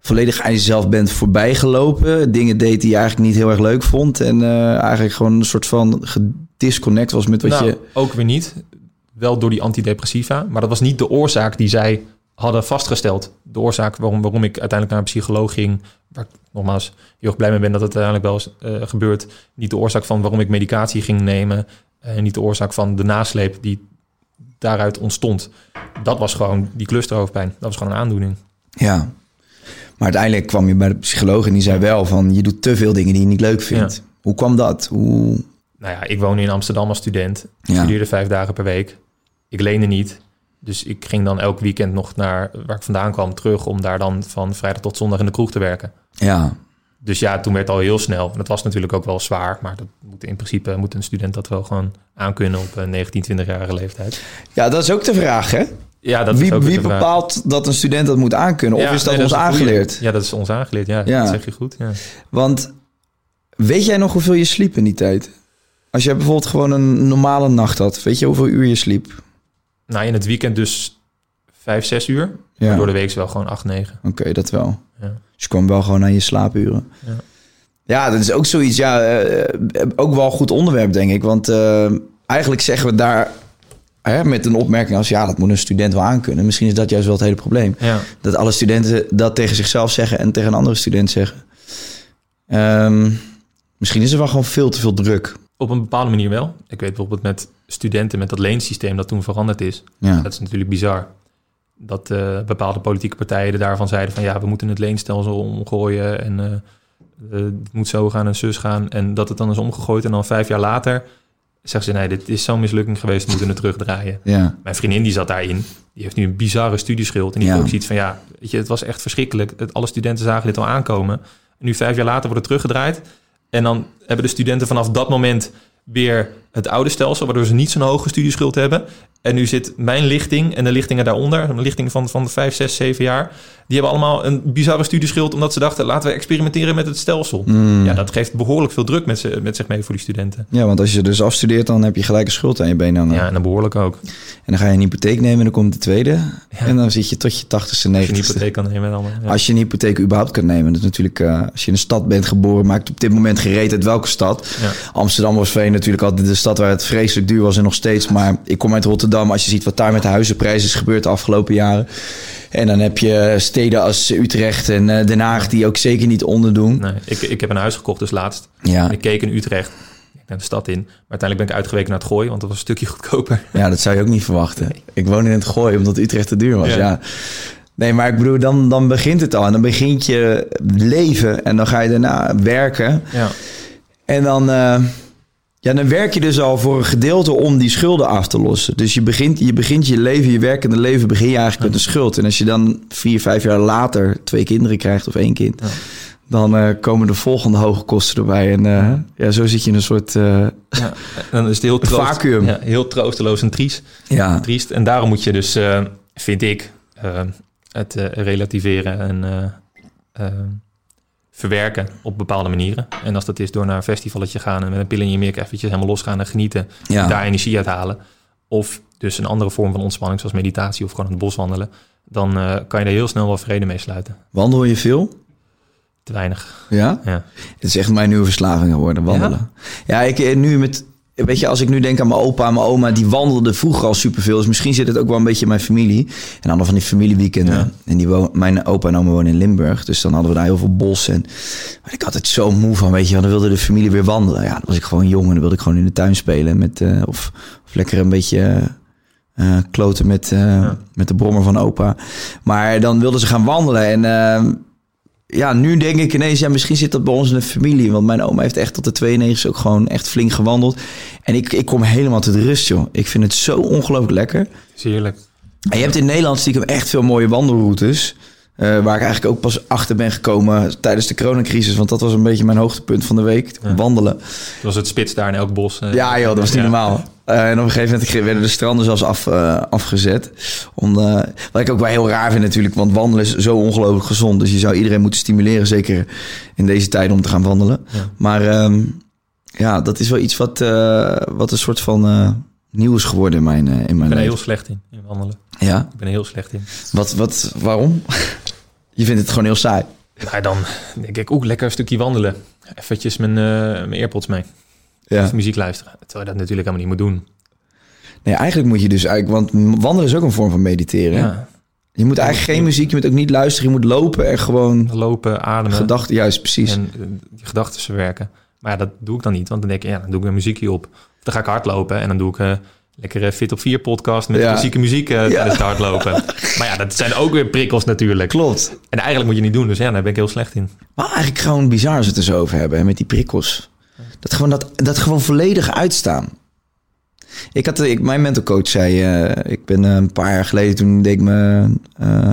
volledig aan jezelf bent voorbijgelopen. Dingen deed die je eigenlijk niet heel erg leuk vond. En eh, eigenlijk gewoon een soort van gedisconnect was met wat nou, je... ook weer niet. Wel door die antidepressiva. Maar dat was niet de oorzaak die zij hadden vastgesteld. De oorzaak waarom, waarom ik uiteindelijk naar een psycholoog ging... waar ik nogmaals heel erg blij mee ben dat het uiteindelijk wel is uh, gebeurd. Niet de oorzaak van waarom ik medicatie ging nemen. En niet de oorzaak van de nasleep die daaruit ontstond. Dat was gewoon die clusterhoofdpijn. Dat was gewoon een aandoening. Ja, maar uiteindelijk kwam je bij de psycholoog en die zei wel van... je doet te veel dingen die je niet leuk vindt. Ja. Hoe kwam dat? Hoe... Nou ja, ik woonde in Amsterdam als student. Ik Ja. studeerde vijf dagen per week. Ik leende niet. Dus ik ging dan elk weekend nog naar waar ik vandaan kwam terug... om daar dan van vrijdag tot zondag in de kroeg te werken. Ja, Dus ja, toen werd het al heel snel. En dat was natuurlijk ook wel zwaar. Maar dat moet in principe moet een student dat wel gewoon aankunnen op een 19, 20-jarige leeftijd. ja dat is ook de vraag, hè? Ja, dat is Wie, wie de vraag. bepaalt dat een student dat moet aankunnen? Of is dat nee, ons is een goeie. aangeleerd? Ja, dat is ons aangeleerd. Ja, Ja. dat zeg je goed. Ja. Want weet jij nog hoeveel je sliep in die tijd? Als jij bijvoorbeeld gewoon een normale nacht had, weet je hoeveel uur je sliep? Nou, in het weekend dus vijf, zes uur. Ja. Maar Door de week is wel gewoon acht, negen. Oké, dat wel. Ja. Dus je kwam wel gewoon aan je slaapuren. Ja. Ja, dat is ook zoiets, ja, eh, ook wel een goed onderwerp, denk ik. Want eh, eigenlijk zeggen we daar hè, met een opmerking als... ja, dat moet een student wel aankunnen. Misschien is dat juist wel het hele probleem. Ja. Dat alle studenten dat tegen zichzelf zeggen en tegen een andere student zeggen. Ehm, misschien is er wel gewoon veel te veel druk. Op een bepaalde manier wel. Ik weet bijvoorbeeld met studenten met dat leensysteem dat toen veranderd is. Ja, Dat is natuurlijk bizar. Dat eh, bepaalde politieke partijen daarvan zeiden van ja, we moeten het leenstelsel omgooien en eh, het moet zo gaan en zus gaan. En dat het dan is omgegooid en dan vijf jaar later zeggen ze nee, dit is zo'n mislukking geweest, we moeten het terugdraaien. ja, Mijn vriendin die zat daarin, die heeft nu een bizarre studieschuld. En die Ja. ook zoiets van ja, weet je, het was echt verschrikkelijk. Het, alle studenten zagen dit al aankomen. En nu vijf jaar later wordt het teruggedraaid. En dan hebben de studenten vanaf dat moment weer het oude stelsel, waardoor ze niet zo'n hoge studieschuld hebben. En nu zit mijn lichting en de lichtingen daaronder, een lichting van, van 5, 6, 7 jaar, die hebben allemaal een bizarre studieschuld, omdat ze dachten, laten we experimenteren met het stelsel. Mm. Ja, dat geeft behoorlijk veel druk met, ze, met zich mee voor die studenten. ja, want als je dus afstudeert, dan heb je gelijk een schuld aan je been hangen. Ja, en dan behoorlijk ook. En dan ga je een hypotheek nemen en dan komt de tweede. En dan zit je tot je tachtigste, Als je een negentigste. hypotheek kan nemen dan. Ja. Als je een hypotheek überhaupt kan nemen. Dat is natuurlijk, eh, als je in een stad bent geboren, maakt op dit moment gereed uit welke stad. Ja. Amsterdam was voor je natuurlijk altijd de stad waar het vreselijk duur was en nog steeds. Maar ik kom uit Rotterdam. Als je ziet wat daar met de huizenprijzen is gebeurd de afgelopen jaren. En dan heb je steden als Utrecht en eh, Den Haag die ook zeker niet onderdoen. Nee, ik, ik heb een huis gekocht dus laatst. Ja, En ik keek in Utrecht, de stad in. Maar uiteindelijk ben ik uitgeweken naar het Gooi, want dat was een stukje goedkoper. ja, dat zou je ook niet verwachten. Ik woon in het Gooi omdat Utrecht te duur was. Ja. Ja. Nee, maar ik bedoel, dan, dan begint het al. En dan begint je leven en dan ga je daarna werken. Ja, En dan, eh, ja, dan werk je dus al voor een gedeelte om die schulden af te lossen. Dus je begint je, begint je leven, je werkende leven, begin je eigenlijk met een schuld. En als je dan vier, vijf jaar later twee kinderen krijgt of één kind... Ja. dan eh, komen de volgende hoge kosten erbij. En eh, ja, zo zit je in een soort... eh, ja. Dan is het heel, troost, vacuüm. Ja, heel troosteloos en triest. ja, triest. En daarom moet je dus, vind ik, het relativeren en verwerken op bepaalde manieren. En als dat is door naar een festivalletje gaan en met een pil in je mik eventjes helemaal losgaan en genieten. Ja. En daar energie uit halen. Of dus een andere vorm van ontspanning, zoals meditatie of gewoon in het bos wandelen. Dan eh, kan je er heel snel wel vrede mee sluiten. wandel je veel? Te weinig. Ja? Ja. Het is echt mijn nieuwe verslaving geworden, wandelen. Ja, ik eh, nu met... Weet je, als ik nu denk aan mijn opa en mijn oma, die wandelden vroeger al superveel. Dus misschien zit het ook wel een beetje in mijn familie. En dan van die familieweekenden. Ja. En die mijn opa en oma wonen in Limburg. Dus dan hadden we daar heel veel bos. En maar ik had het zo moe van, weet je, dan wilde de familie weer wandelen. Ja, dan was ik gewoon jong en dan wilde ik gewoon in de tuin spelen. Met, eh, of, of lekker een beetje eh, kloten met, eh, met de brommer van opa. Maar dan wilden ze gaan wandelen. En eh, ja, nu denk ik ineens, ja, misschien zit dat bij ons in de familie. Want mijn oma heeft echt tot de 92 ook gewoon echt flink gewandeld. En ik, ik kom helemaal tot rust, joh. Ik vind het zo ongelooflijk lekker. Is heerlijk. En je hebt in Nederland stiekem echt veel mooie wandelroutes. Eh, waar ik eigenlijk ook pas achter ben gekomen tijdens de coronacrisis. Want dat was een beetje mijn hoogtepunt van de week. Ja. Wandelen. Dat was het spits daar in elk bos. eh. Ja, joh, dat was niet Ja. normaal. Eh, en op een gegeven moment werden de stranden zelfs af, afgezet. Om, wat ik ook wel heel raar vind natuurlijk, want wandelen is zo ongelooflijk gezond. Dus je zou iedereen moeten stimuleren, zeker in deze tijden, om te gaan wandelen. Ja. Maar ehm, Ja, dat is wel iets wat, wat een soort van nieuw is geworden in mijn, in mijn Ik ben er heel slecht in, in wandelen. Ja, Ik ben er heel slecht in. wat, wat, waarom? Je vindt het gewoon heel saai. Maar dan denk ik, oeh, lekker een stukje wandelen. Eventjes mijn, eh, mijn earpods mee. Ja. Of muziek luisteren. Terwijl je dat natuurlijk helemaal niet moet doen. Nee, eigenlijk moet je dus eigenlijk, want wandelen is ook een vorm van mediteren. Ja. Je moet eigenlijk geen muziek, je moet ook niet luisteren, je moet lopen en gewoon Lopen, ademen. gedachten, juist precies. En eh, je gedachten verwerken. Maar ja, dat doe ik dan niet. Want dan denk ik, ja, dan doe ik een muziekje op. Of dan ga ik hardlopen en dan doe ik eh lekkere Fit op 4 podcast met Ja. klassieke muziek eh Ja. het hardlopen. maar ja, dat zijn ook weer prikkels natuurlijk. Klopt. En eigenlijk moet je niet doen. Dus ja, daar ben ik heel slecht in. Maar eigenlijk gewoon bizar als we het er zo over hebben, hè, met die prikkels. Dat gewoon, dat, dat gewoon volledig uitstaan. Ik had, ik, mijn mental coach zei, eh, ik ben eh, een paar jaar geleden, toen deed ik, me, eh,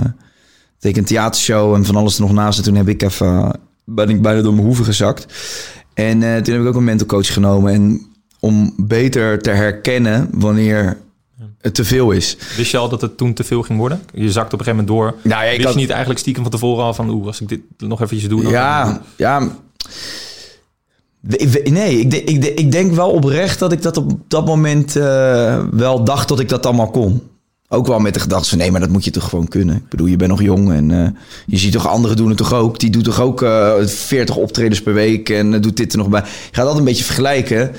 deed ik een theatershow en van alles er nog naast. En toen heb ik even, ben ik bijna door mijn hoeven gezakt. En eh, toen heb ik ook een mental coach genomen. En om beter te herkennen wanneer het te veel is. Wist je al dat het toen te veel ging worden? Je zakt op een gegeven moment door. Nou ja, ik Wist had- je niet eigenlijk stiekem van tevoren al van... oeh, als ik dit nog eventjes doe... Dan Ja, ja. Nee, ik, ik, ik denk wel oprecht dat ik dat op dat moment eh, wel dacht dat ik dat allemaal kon. Ook wel met de gedachte van nee, maar dat moet je toch gewoon kunnen. Ik bedoel, je bent nog jong en eh, je ziet toch anderen doen het toch ook. Die doet toch ook eh 40 optredens per week en doet dit er nog bij. Je gaat altijd een beetje vergelijken.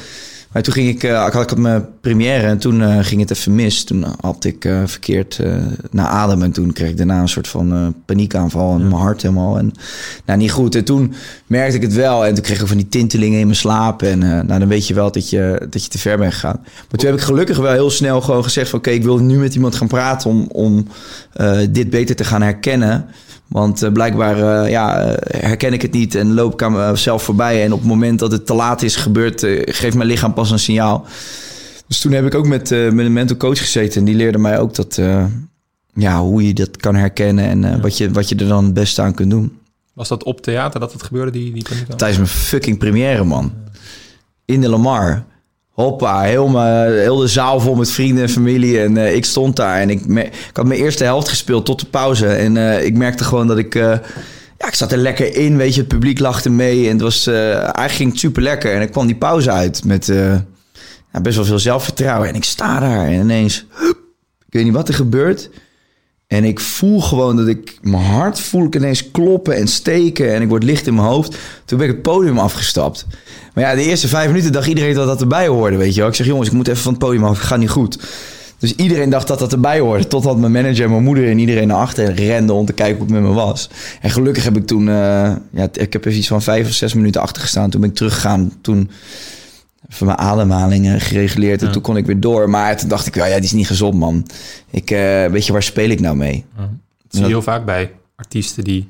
Maar toen ging ik, eh, ik had ik mijn première en toen eh, ging het even mis. Toen had ik eh, verkeerd eh, naar adem en toen kreeg ik daarna een soort van eh, paniekaanval en mijn hart helemaal. En nou, niet goed. En toen merkte ik het wel en toen kreeg ik van die tintelingen in mijn slaap. En eh, nou, dan weet je wel dat je, dat je te ver bent gegaan. Maar toen heb ik gelukkig wel heel snel gewoon gezegd van oké, ik wil nu met iemand gaan praten om, om eh, dit beter te gaan herkennen. Want eh, blijkbaar eh, ja, eh, herken ik het niet en loop ik aan mezelf voorbij. En op het moment dat het te laat is gebeurd, geeft mijn lichaam pas een signaal. Dus toen heb ik ook met, eh, met een mental coach gezeten. En die leerde mij ook dat, ja, hoe je dat kan herkennen en wat, je, wat je er dan het beste aan kunt doen. Was dat op theater dat het gebeurde, die, die? Tijdens mijn fucking première, man. In de Lamar. Hoppa, heel, me- heel de zaal vol met vrienden en familie. En eh, ik stond daar en ik, ik had mijn eerste helft gespeeld tot de pauze. En eh, ik merkte gewoon dat ik... eh, ja, ik zat er lekker in, weet je. Het publiek lachte mee. En het was, eigenlijk ging het super lekker. En ik kwam die pauze uit met best wel veel zelfvertrouwen. En ik sta daar en ineens... hup, ik weet niet wat er gebeurt. En ik voel gewoon dat ik mijn hart voel ik ineens kloppen en steken. En ik word licht in mijn hoofd. Toen ben ik het podium afgestapt. Maar ja, de eerste vijf minuten dacht iedereen dat dat erbij hoorde, weet je wel. Ik zeg, jongens, ik moet even van het podium af. Het gaat niet goed. Dus iedereen dacht dat dat erbij hoorde. Totdat mijn manager en mijn moeder en iedereen naar achteren renden om te kijken hoe het met me was. En gelukkig heb ik toen... eh, ja, ik heb er iets van vijf of zes minuten achter gestaan. Toen ben ik teruggegaan. Toen even mijn ademhalingen gereguleerd. En toen kon ik weer door. Maar toen dacht ik, ja, ja die is niet gezond, man. Ik, eh, weet je, waar speel ik nou mee? Dat zie je heel vaak bij artiesten die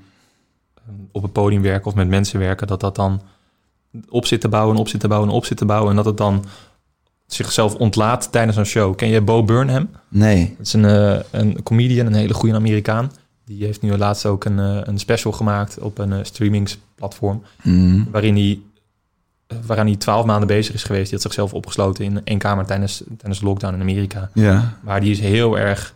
eh, op het podium werken of met mensen werken, dat dat dan op zit te bouwen, op zit te bouwen, op zit te bouwen. En dat het dan zichzelf ontlaat tijdens een show. Ken je Bo Burnham? Nee. Dat is een, eh, een comedian, een hele goede Amerikaan. Die heeft nu laatst ook een, eh, een special gemaakt op een eh, streamingsplatform. Mm. Waarin hij, waaraan hij twaalf maanden bezig is geweest. Die had zichzelf opgesloten in één kamer tijdens, tijdens de lockdown in Amerika. Ja. Maar die is heel erg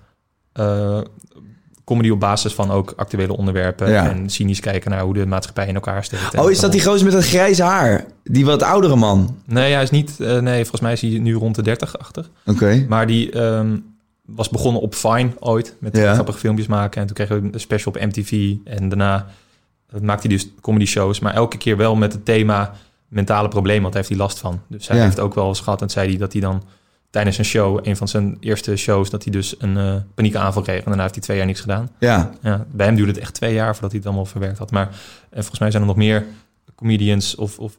comedy op basis van ook actuele onderwerpen. Ja. En cynisch kijken naar hoe de maatschappij in elkaar steekt. Oh, is dat die gozer met dat grijze haar? Die wat oudere man? Nee, hij is niet... eh, nee, volgens mij is hij nu rond de 30 achter. Oké. Maar die ehm, was begonnen op Vine ooit. Met Ja. grappige filmpjes maken. En toen kreeg hij een special op MTV. En daarna eh, maakte hij dus comedy shows. Maar elke keer wel met het thema mentale problemen. Want daar heeft hij last van. Dus hij Ja. heeft ook wel eens gehad. En zei hij dat hij dan tijdens een show... Een van zijn eerste shows... Dat hij dus een eh paniekaanval kreeg. En daarna heeft hij twee jaar niks gedaan. Ja. Ja, bij hem duurde het echt twee jaar voordat hij het allemaal verwerkt had. Maar en volgens mij zijn er nog meer comedians of, of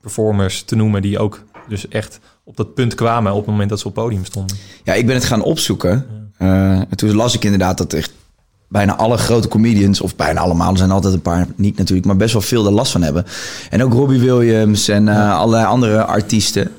performers te noemen die ook dus echt op dat punt kwamen op het moment dat ze op podium stonden. Ja, ik ben het gaan opzoeken. Eh, en toen las ik inderdaad dat echt bijna alle grote comedians, of bijna allemaal, er zijn altijd een paar niet natuurlijk, maar best wel veel er last van hebben. En ook Robbie Williams en eh, allerlei andere artiesten.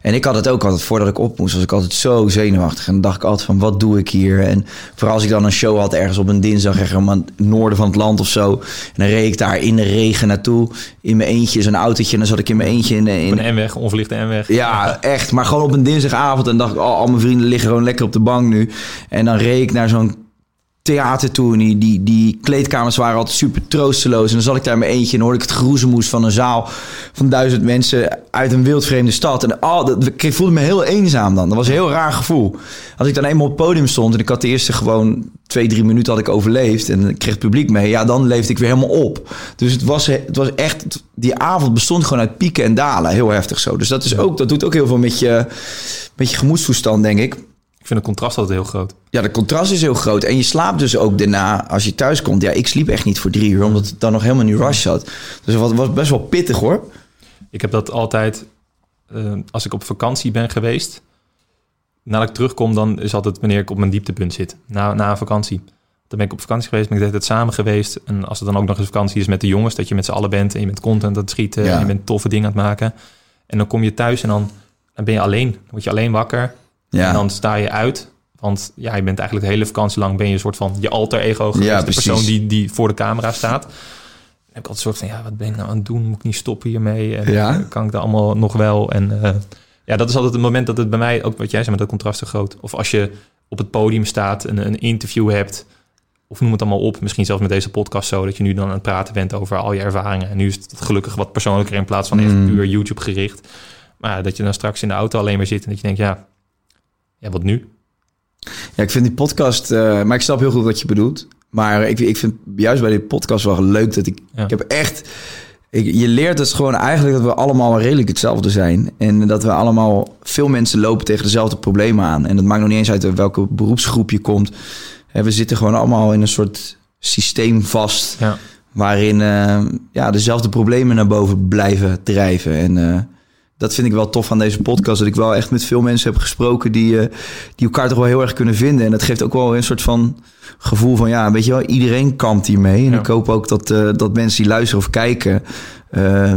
En ik had het ook altijd, voordat ik op moest, was ik altijd zo zenuwachtig. En dan dacht ik altijd van, wat doe ik hier? En vooral als ik dan een show had ergens op een dinsdag, ergens in het noorden van het land of zo. En dan reed ik daar in de regen naartoe, in mijn eentje, zo'n autootje. En dan zat ik in mijn eentje in, in, Op een N-weg, onverlichte N-weg. ja, echt. Maar gewoon op een dinsdagavond. En dacht ik, oh, al mijn vrienden liggen gewoon lekker op de bank nu. En dan reed ik naar zo'n theater toe. En die, die, die kleedkamers waren altijd super troosteloos. En dan zat ik daar met eentje en hoorde ik het geroezemoes van een zaal van duizend mensen uit een wildvreemde stad. En oh, dat, ik voelde me heel eenzaam dan. Dat was een heel raar gevoel. Als ik dan eenmaal op het podium stond en ik had de eerste gewoon twee, drie minuten had ik overleefd en ik kreeg het publiek mee, ja, dan leefde ik weer helemaal op. Dus het was, het was echt, die avond bestond gewoon uit pieken en dalen. Heel heftig zo. Dus dat, is ook, dat doet ook heel veel met je, met je gemoedstoestand, denk ik. Ik vind het contrast altijd heel groot. Ja, de contrast is heel groot. En je slaapt dus ook daarna als je thuis komt. Ja, ik sliep echt niet voor drie uur, omdat het dan nog helemaal in rush zat. Dus het was best wel pittig hoor. Ik heb dat altijd, uh, als ik op vakantie ben geweest, nadat ik terugkom, dan is altijd wanneer ik op mijn dieptepunt zit. Na, na een vakantie. Dan ben ik op vakantie geweest, ben ik het samen geweest. En als het dan ook nog eens vakantie is met de jongens, dat je met z'n allen bent en je bent content aan het schieten en je bent toffe dingen aan het maken. En dan kom je thuis en dan, dan ben je alleen. Dan word je alleen wakker. Ja. En dan sta je uit. Want ja, je bent eigenlijk de hele vakantie lang ben je een soort van je alter ego geweest. Ja, de persoon die, die voor de camera staat. Dan heb ik altijd een soort van, ja, wat ben ik nou aan het doen? Moet ik niet stoppen hiermee? En ja. Eh, kan ik dat allemaal nog wel? En uh, ja, dat is altijd het moment dat het bij mij, ook wat jij zei met dat contrast te groot. Of als je op het podium staat en een interview hebt, of noem het allemaal op, misschien zelfs met deze podcast zo, dat je nu dan aan het praten bent over al je ervaringen. En nu is het gelukkig wat persoonlijker in plaats van echt mm. puur YouTube gericht. Maar dat je dan straks in de auto alleen maar zit en dat je denkt, ja, ja wat nu? Ja, ik vind die podcast, uh, maar ik snap heel goed wat je bedoelt. Maar ik, ik vind juist bij die podcast wel leuk dat ik, ik heb echt je leert dus gewoon eigenlijk dat we allemaal redelijk hetzelfde zijn. En dat we allemaal, veel mensen lopen tegen dezelfde problemen aan. En dat maakt nog niet eens uit welke beroepsgroep je komt. We zitten gewoon allemaal in een soort systeem vast. Ja. Waarin uh, ja, dezelfde problemen naar boven blijven drijven. En uh, dat vind ik wel tof aan deze podcast. Dat ik wel echt met veel mensen heb gesproken die, uh, die elkaar toch wel heel erg kunnen vinden. En dat geeft ook wel een soort van gevoel van ja, weet je wel, iedereen kampt hiermee. En ik hoop ook dat, uh, dat mensen die luisteren of kijken, uh,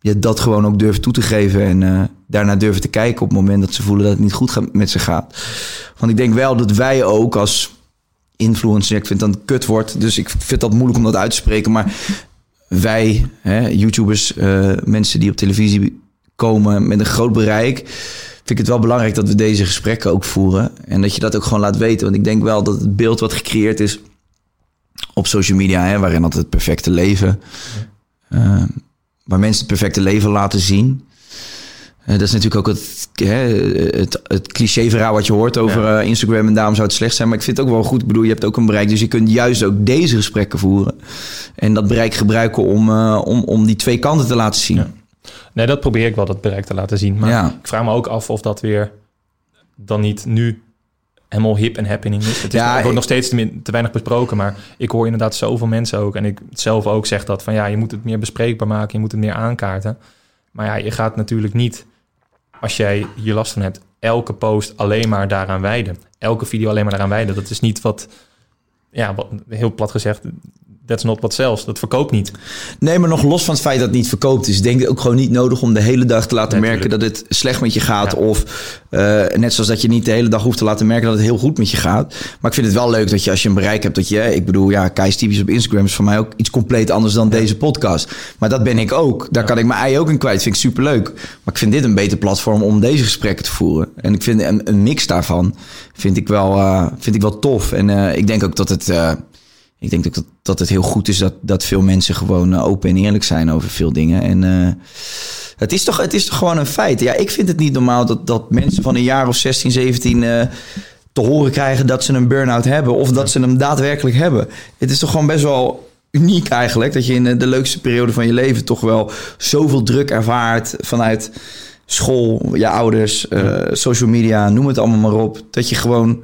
je dat gewoon ook durven toe te geven. En uh, daarna durven te kijken op het moment dat ze voelen dat het niet goed gaat, met ze gaat. Want ik denk wel dat wij ook als influencer, ik vind dat een kutwoord, dus ik vind dat moeilijk om dat uit te spreken. Maar wij, hè, YouTubers, mensen die op televisie komen met een groot bereik vind ik het wel belangrijk dat we deze gesprekken ook voeren. En dat je dat ook gewoon laat weten. Want ik denk wel dat het beeld wat gecreëerd is op social media, hè, waarin dat het perfecte leven, uh, waar mensen het perfecte leven laten zien. Uh, dat is natuurlijk ook het, hè, het, het cliché-verhaal wat je hoort over uh, Instagram en daarom zou het slecht zijn. Maar ik vind het ook wel goed. Ik bedoel, je hebt ook een bereik, dus je kunt juist ook deze gesprekken voeren. En dat bereik gebruiken om, om, om die twee kanten te laten zien. Ja. Nee, dat probeer ik wel, dat bereik te laten zien. Maar ik vraag me ook af of dat weer dan niet nu helemaal hip en happening is. Het, is, ja, wordt nog steeds te, te, weinig besproken, maar ik hoor inderdaad zoveel mensen ook. En ik zelf ook zeg dat van ja, je moet het meer bespreekbaar maken, je moet het meer aankaarten. Maar ja, je gaat natuurlijk niet, als jij hier last van hebt, elke post alleen maar daaraan wijden. Elke video alleen maar daaraan wijden. Dat is niet wat, ja, wat, heel plat gezegd, that's not what sells. Dat verkoopt niet. Nee, maar nog los van het feit dat het niet verkoopt is, denk ik ook gewoon niet nodig om de hele dag te laten merken dat het slecht met je gaat. Of uh, net zoals dat je niet de hele dag hoeft te laten merken dat het heel goed met je gaat. Maar ik vind het wel leuk dat je als je een bereik hebt dat je, ik bedoel, ja, Keis typisch op Instagram is voor mij ook iets compleet anders dan deze podcast. Maar dat ben ik ook. Daar kan ik mijn ei ook in kwijt. Vind ik super leuk. Maar ik vind dit een beter platform om deze gesprekken te voeren. En ik vind een, een mix daarvan vind ik wel, uh, vind ik wel tof. En uh, ik denk ook dat het ik denk dat, dat het heel goed is dat, dat veel mensen gewoon eh, open en eerlijk zijn over veel dingen. En uh, het, is toch, het is toch gewoon een feit. Ja, ik vind het niet normaal dat, dat mensen van een jaar of 16, 17 uh, te horen krijgen dat ze een burn-out hebben. Of dat ze hem daadwerkelijk hebben. Het is toch gewoon best wel uniek eigenlijk. Dat je in de leukste periode van je leven toch wel zoveel druk ervaart vanuit school, je ouders, uh, social media, noem het allemaal maar op. Dat je gewoon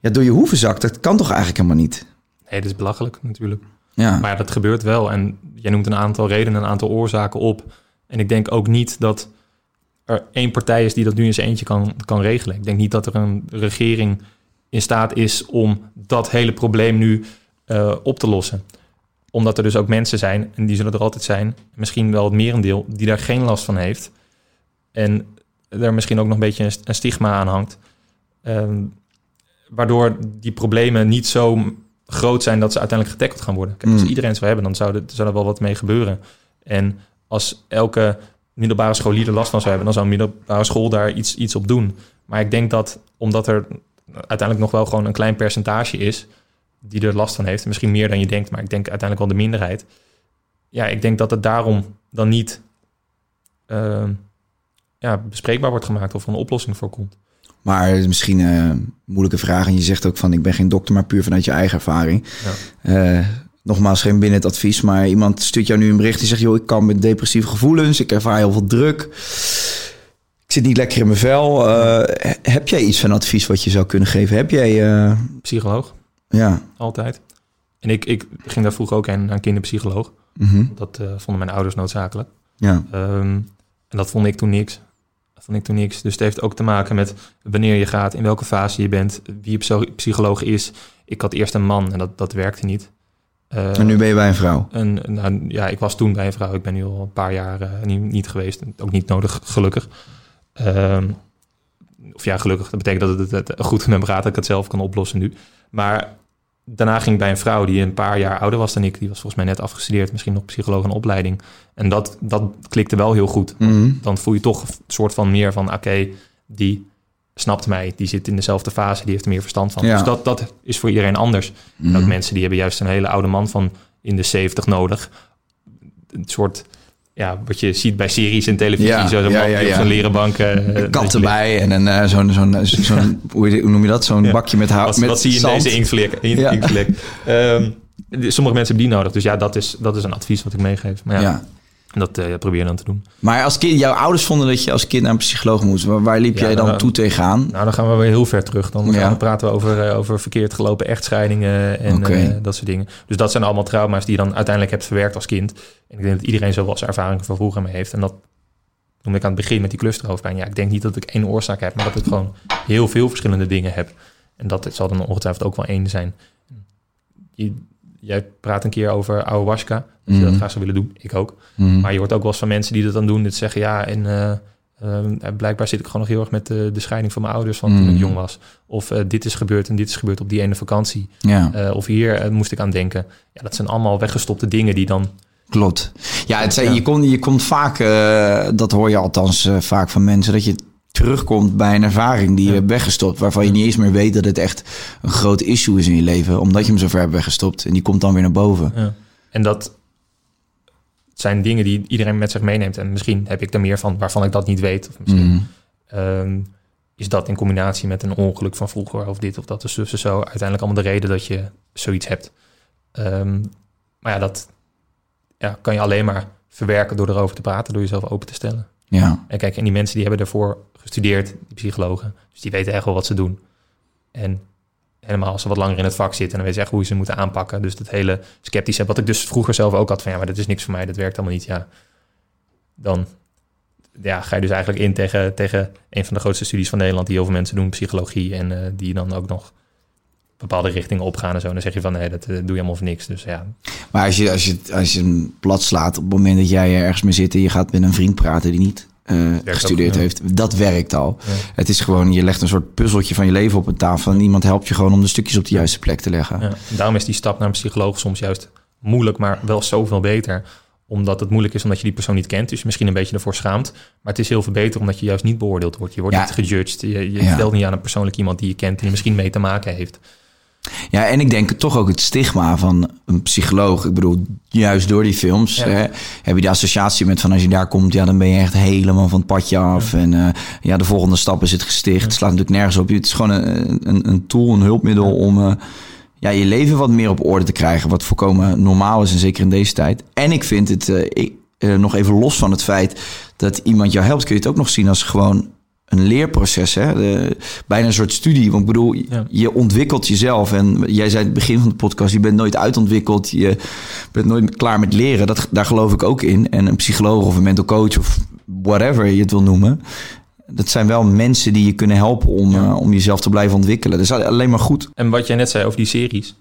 ja, door je hoeven zakt. Dat kan toch eigenlijk helemaal niet? Nee, dat is belachelijk natuurlijk. Ja. Maar ja, dat gebeurt wel. En jij noemt een aantal redenen, een aantal oorzaken op. En ik denk ook niet dat er één partij is die dat nu eens eentje kan, kan regelen. Ik denk niet dat er een regering in staat is om dat hele probleem nu uh, op te lossen. Omdat er dus ook mensen zijn, en die zullen er altijd zijn, misschien wel het merendeel, die daar geen last van heeft. En er misschien ook nog een beetje een, stigma aan hangt. Uh, waardoor die problemen niet zo groot zijn dat ze uiteindelijk getackled gaan worden. Kijk, als mm. iedereen zou hebben, dan zou, er, zou er wel wat mee gebeuren. En als elke middelbare scholier er last van zou hebben, dan zou een middelbare school daar iets, iets op doen. Maar ik denk dat omdat er uiteindelijk nog wel gewoon een klein percentage is, die er last van heeft. Misschien meer dan je denkt, maar ik denk uiteindelijk wel de minderheid. Ja, ik denk dat het daarom dan niet ehm, ja, bespreekbaar wordt gemaakt of er een oplossing voor komt. Maar misschien een moeilijke vraag. En je zegt ook van ik ben geen dokter, maar puur vanuit je eigen ervaring. Ja. Eh, nogmaals, geen binnen het advies. Maar iemand stuurt jou nu een bericht die zegt... joh, ik kan met depressieve gevoelens. Ik ervaar heel veel druk. Ik zit niet lekker in mijn vel. Eh, heb jij iets van advies wat je zou kunnen geven? Heb jij... eh, Psycholoog, ja. altijd. En ik, ik ging daar vroeger ook heen naar een kinderpsycholoog. Mhm. Dat vonden mijn ouders noodzakelijk. ja. Ehm, en dat vond ik toen niks. Vond ik toen niks. Dus het heeft ook te maken met wanneer je gaat, in welke fase je bent, wie je psy- psycholoog is. Ik had eerst een man en dat, dat werkte niet. Eh, En nu ben je bij een vrouw. En, nou, ja, ik was toen bij een vrouw. Ik ben nu al een paar jaar eh, niet, niet geweest. Ook niet nodig, gelukkig. Ehm, of ja, gelukkig. Dat betekent dat het, het goed met me gaat. Dat ik het zelf kan oplossen nu. Maar daarna ging ik bij een vrouw die een paar jaar ouder was dan ik. Die was volgens mij net afgestudeerd. Misschien nog psycholoog en opleiding. En dat, dat klikte wel heel goed. Mhm. Dan voel je toch een soort van meer van... Oké, die snapt mij. Die zit in dezelfde fase. Die heeft er meer verstand van. Ja. Dus dat, dat is voor iedereen anders. En ook mensen die hebben juist een hele oude man van in de 70 nodig. Een soort, ja, wat je ziet bij series en televisie. Ja, Zo'n ja, ja, zo'n leren bank... eh, kat erbij en een, eh, zo'n, zo'n, zo'n, hoe noem je dat? Zo'n bakje met hout. Wat, met wat zie je in deze inktvlek? In, Ja. inktvlek? Ehm, sommige mensen hebben die nodig. Dus ja, dat is, dat is een advies wat ik meegeef. Maar Ja. Dat eh, probeer je dan te doen. Maar als kind, jouw ouders vonden dat je als kind naar een psycholoog moest. Waar, waar liep Ja, jij dan toe tegenaan? Nou, dan gaan we weer heel ver terug. Dan, Ja. praten we over, eh, over verkeerd gelopen echtscheidingen en eh, dat soort dingen. Dus dat zijn allemaal trauma's die je dan uiteindelijk hebt verwerkt als kind. En ik denk dat iedereen zo wel zijn ervaring van vroeger mee heeft. En dat noem ik aan het begin met die clusterhoofdpijn. Ja, ik denk niet dat ik één oorzaak heb, maar dat ik gewoon heel veel verschillende dingen heb. En dat zal dan ongetwijfeld ook wel één zijn. Je, jij praat een keer over ayahuasca. Dat je dat Mhm. graag zou willen doen. Ik ook. Mhm. Maar je hoort ook wel eens van mensen die dat dan doen. Dat zeggen ja, en eh, eh, blijkbaar zit ik gewoon nog heel erg met de, de scheiding van mijn ouders van toen ik jong was. Of eh, dit is gebeurd en dit is gebeurd op die ene vakantie. Ja, Eh, of hier eh, moest ik aan denken. Ja, dat zijn allemaal weggestopte dingen die dan. klopt. Ja, het, zijn- Ja. Je, komt, je komt vaak, eh, dat hoor je althans eh, vaak van mensen, dat je terugkomt bij een ervaring die je hebt weggestopt. Waarvan je niet eens meer weet dat het echt een groot issue is in je leven. Omdat je hem zo ver hebt weggestopt. En die komt dan weer naar boven. Ja. En dat zijn dingen die iedereen met zich meeneemt. En misschien heb ik er meer van waarvan ik dat niet weet. Of misschien Mhm. ehm, is dat in combinatie met een ongeluk van vroeger of dit of dat of of zo. Uiteindelijk allemaal de reden dat je zoiets hebt. Ehm, maar ja, dat ja, kan je alleen maar verwerken door erover te praten, door jezelf open te stellen. Ja, En kijk, en die mensen die hebben daarvoor gestudeerd, psychologen. Dus die weten echt wel wat ze doen. En helemaal als ze wat langer in het vak zitten, dan weten ze echt hoe ze moeten aanpakken. Dus dat hele sceptische, wat ik dus vroeger zelf ook had van, ja, maar dat is niks voor mij, dat werkt allemaal niet. Ja, dan ja, ga je dus eigenlijk in tegen, tegen een van de grootste studies van Nederland, die heel veel mensen doen, psychologie, en eh, die dan ook nog bepaalde richtingen opgaan en zo. En dan zeg je van, nee, dat eh, doe je allemaal voor niks. Dus ja, maar als je, als, je, als je hem plat slaat op het moment dat jij ergens mee zit... en je gaat met een vriend praten die niet eh, gestudeerd ook, heeft... dat werkt al. Ja. Het is gewoon, je legt een soort puzzeltje van je leven op een tafel... en iemand helpt je gewoon om de stukjes op de juiste plek te leggen. Ja, daarom is die stap naar een psycholoog soms juist moeilijk, maar wel zoveel beter. Omdat het moeilijk is omdat je die persoon niet kent. Dus je misschien een beetje ervoor schaamt. Maar het is heel veel beter omdat je juist niet beoordeeld wordt. Je wordt Ja. niet gejudged. Je, je Ja. stelt niet aan een persoonlijk iemand die je kent... die misschien mee te maken heeft. Ja, en ik denk toch ook het stigma van een psycholoog. Ik bedoel, juist door die films Ja. hè, heb je de associatie met van als je daar komt, ja, dan ben je echt helemaal van het padje af. En eh, ja, de volgende stap is het gesticht. Het slaat natuurlijk nergens op. Het is gewoon een, een, een tool, een hulpmiddel om eh, ja, je leven wat meer op orde te krijgen. Wat volkomen normaal is en zeker in deze tijd. En ik vind het, eh, ik, nog even los van het feit dat iemand jou helpt, kun je het ook nog zien als gewoon een leerproces. Hè? De, bijna een soort studie. Want ik bedoel, Ja. je ontwikkelt jezelf. En jij zei het begin van de podcast, je bent nooit uitontwikkeld. Je bent nooit klaar met leren. Dat, daar geloof ik ook in. En een psycholoog of een mental coach of whatever je het wil noemen. Dat zijn wel mensen die je kunnen helpen om, Ja. eh, om jezelf te blijven ontwikkelen. Dat is alleen maar goed. En wat jij net zei over die series...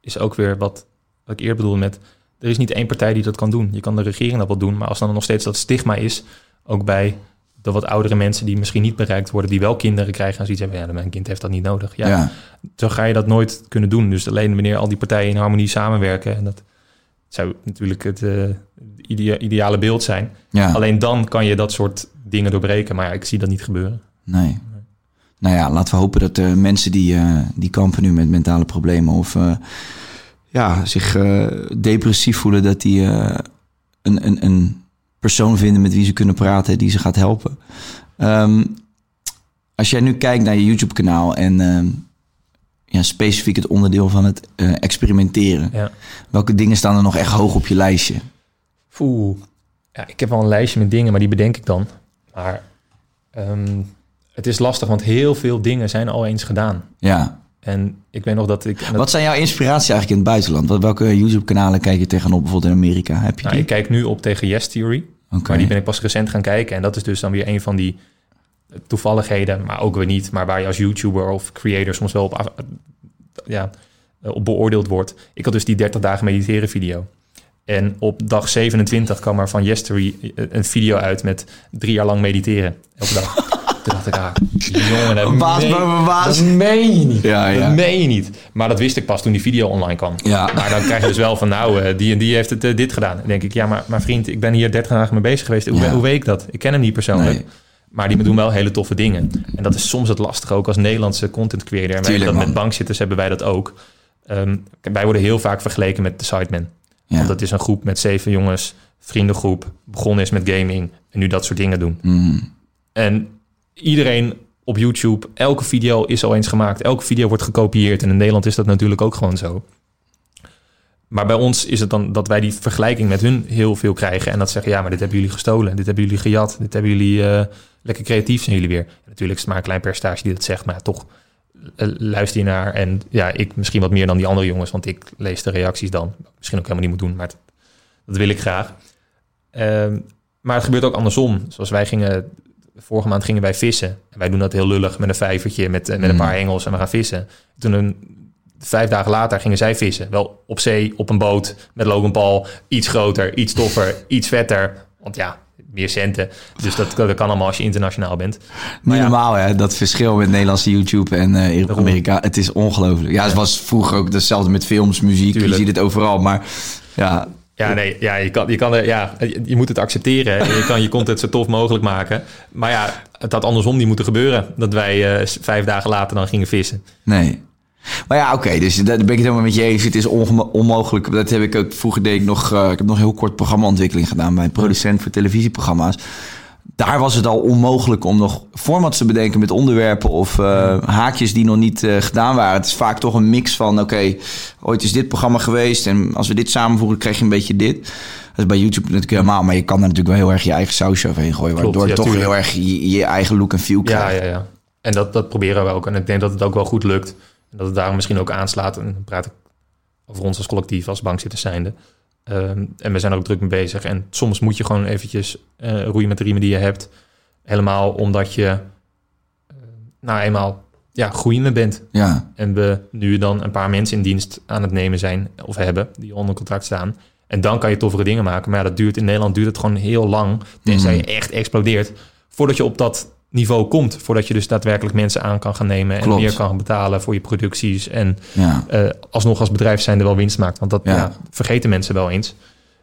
is ook weer wat, wat ik eerder bedoelde met... er is niet één partij die dat kan doen. Je kan de regering dat wel doen... maar als dan nog steeds dat stigma is... ook bij de wat oudere mensen die misschien niet bereikt worden... die wel kinderen krijgen en zoiets hebben... ja, mijn kind heeft dat niet nodig. Ja, Ja. zo ga je dat nooit kunnen doen. Dus alleen wanneer al die partijen in harmonie samenwerken... en dat zou natuurlijk het eh, idea- ideale beeld zijn. ja. Alleen dan kan je dat soort dingen doorbreken. Maar ja, ik zie dat niet gebeuren. Nee. nou ja, laten we hopen dat de mensen die, eh, die kampen nu met mentale problemen of eh, ja, zich depressief voelen, dat die een, een, een persoon vinden met wie ze kunnen praten die ze gaat helpen. Ehm, als jij nu kijkt naar je YouTube-kanaal en ehm, ja, specifiek het onderdeel van het eh, experimenteren, Ja. welke dingen staan er nog echt hoog op je lijstje? Oeh. Ja, ik heb wel een lijstje met dingen, maar die bedenk ik dan. Maar ehm, het is lastig, want heel veel dingen zijn al eens gedaan. Ja. En ik weet nog dat ik... Wat zijn jouw inspiratie eigenlijk in het buitenland? Welke YouTube-kanalen kijk je tegenop, bijvoorbeeld in Amerika? Heb je nou, ik kijk nu op tegen Yes Theory. Maar die ben ik pas recent gaan kijken. En dat is dus dan weer een van die toevalligheden, maar ook weer niet. Maar waar je als YouTuber of creator soms wel op, ja, eh, op beoordeeld wordt. Ik had dus die 30 dagen mediteren video. En op dag 27 kwam er van Yesterday een video uit met drie jaar lang mediteren. Elke dag. Toen dacht ik, ah, jongen, dat, Baas meen, baas. dat meen je niet. Ja, ja. Dat meen je niet. Maar dat wist ik pas toen die video online kwam. Ja. Maar dan krijg je dus wel van, nou, eh, die en die heeft het eh, dit gedaan. Dan denk ik, ja, maar, maar vriend, ik ben hier 30 dagen mee bezig geweest. Hoe, Ja. hoe weet ik dat? Ik ken hem niet persoonlijk. Nee. Maar die doen wel hele toffe dingen. En dat is soms het lastige ook als Nederlandse content creator. En Tuurlijk, dat met bankzitters hebben wij dat ook. Ehm, wij worden heel vaak vergeleken met de Sidemen. Ja. Want dat is een groep met zeven jongens, vriendengroep, begonnen is met gaming en nu dat soort dingen doen. Mm. En iedereen op YouTube, elke video is al eens gemaakt. Elke video wordt gekopieerd. En in Nederland is dat natuurlijk ook gewoon zo. Maar bij ons is het dan dat wij die vergelijking met hun heel veel krijgen. En dat zeggen, ja, maar dit hebben jullie gestolen. Dit hebben jullie gejat. Dit hebben jullie... eh, lekker creatief zijn jullie weer. Natuurlijk is het maar klein die dat zegt. Maar toch eh, luister je naar. En ja, ik misschien wat meer dan die andere jongens. Want ik lees de reacties dan. Misschien ook helemaal niet moet doen. Maar dat, dat wil ik graag. Ehm, maar het gebeurt ook andersom. Zoals wij gingen... Vorige maand gingen wij vissen. En wij doen dat heel lullig met een vijvertje, met, eh, met een Mm. paar hengels en we gaan vissen. Toen een, vijf dagen later gingen zij vissen. Wel op zee, op een boot, met Logan Paul. Iets groter, iets toffer, iets vetter. Want ja, meer centen. Dus dat, dat kan allemaal als je internationaal bent. Ja. normaal, hè? Dat verschil met Nederlandse YouTube en Daarom. Amerika. Het is ongelooflijk. Ja, het was vroeger ook hetzelfde met films, muziek. Tuurlijk. Je ziet het overal. Maar ja, Ja, nee, ja, je, kan, je, kan ja, je, moet het accepteren. Je kan je content zo tof mogelijk maken. Maar ja, het had andersom niet moeten gebeuren. Dat wij eh, vijf dagen later dan gingen vissen. nee. Maar ja, oké, dus daar ben ik het helemaal met je eens. Het is onmogelijk. Dat heb ik ook vroeger deed ik nog. eh, ik heb nog heel kort programmaontwikkeling gedaan bij een producent voor televisieprogramma's. Daar was het al onmogelijk om nog formats te bedenken met onderwerpen of eh, haakjes die nog niet eh, gedaan waren. Het is vaak toch een mix van: oké, ooit is dit programma geweest en als we dit samenvoegen, krijg je een beetje dit. Dat is bij YouTube natuurlijk helemaal, maar je kan daar natuurlijk wel heel erg je eigen sausje overheen gooien, Klopt, waardoor je ja, toch tuurlijk. heel erg je, je eigen look en feel Ja, krijgt. ja, ja. En dat, dat proberen we ook. En ik denk dat het ook wel goed lukt. En dat het daarom misschien ook aanslaat. En dan praat ik over ons als collectief, als bankzitters zijnde. Ehm, en we zijn er ook druk mee bezig. En soms moet je gewoon eventjes eh, roeien met de riemen die je hebt. Helemaal omdat je eh, nou eenmaal ja, groeiende bent. ja. En we nu dan een paar mensen in dienst aan het nemen zijn of hebben die onder contract staan. En dan kan je toffere dingen maken. Maar ja, dat duurt in Nederland duurt het gewoon heel lang. Tenzij je echt explodeert. Voordat je op dat niveau komt. Voordat je dus daadwerkelijk mensen aan kan gaan nemen. En Klopt. meer kan betalen voor je producties. En ja. eh, alsnog als bedrijf zijn er wel winst maakt. Want dat Ja. ja, vergeten mensen wel eens.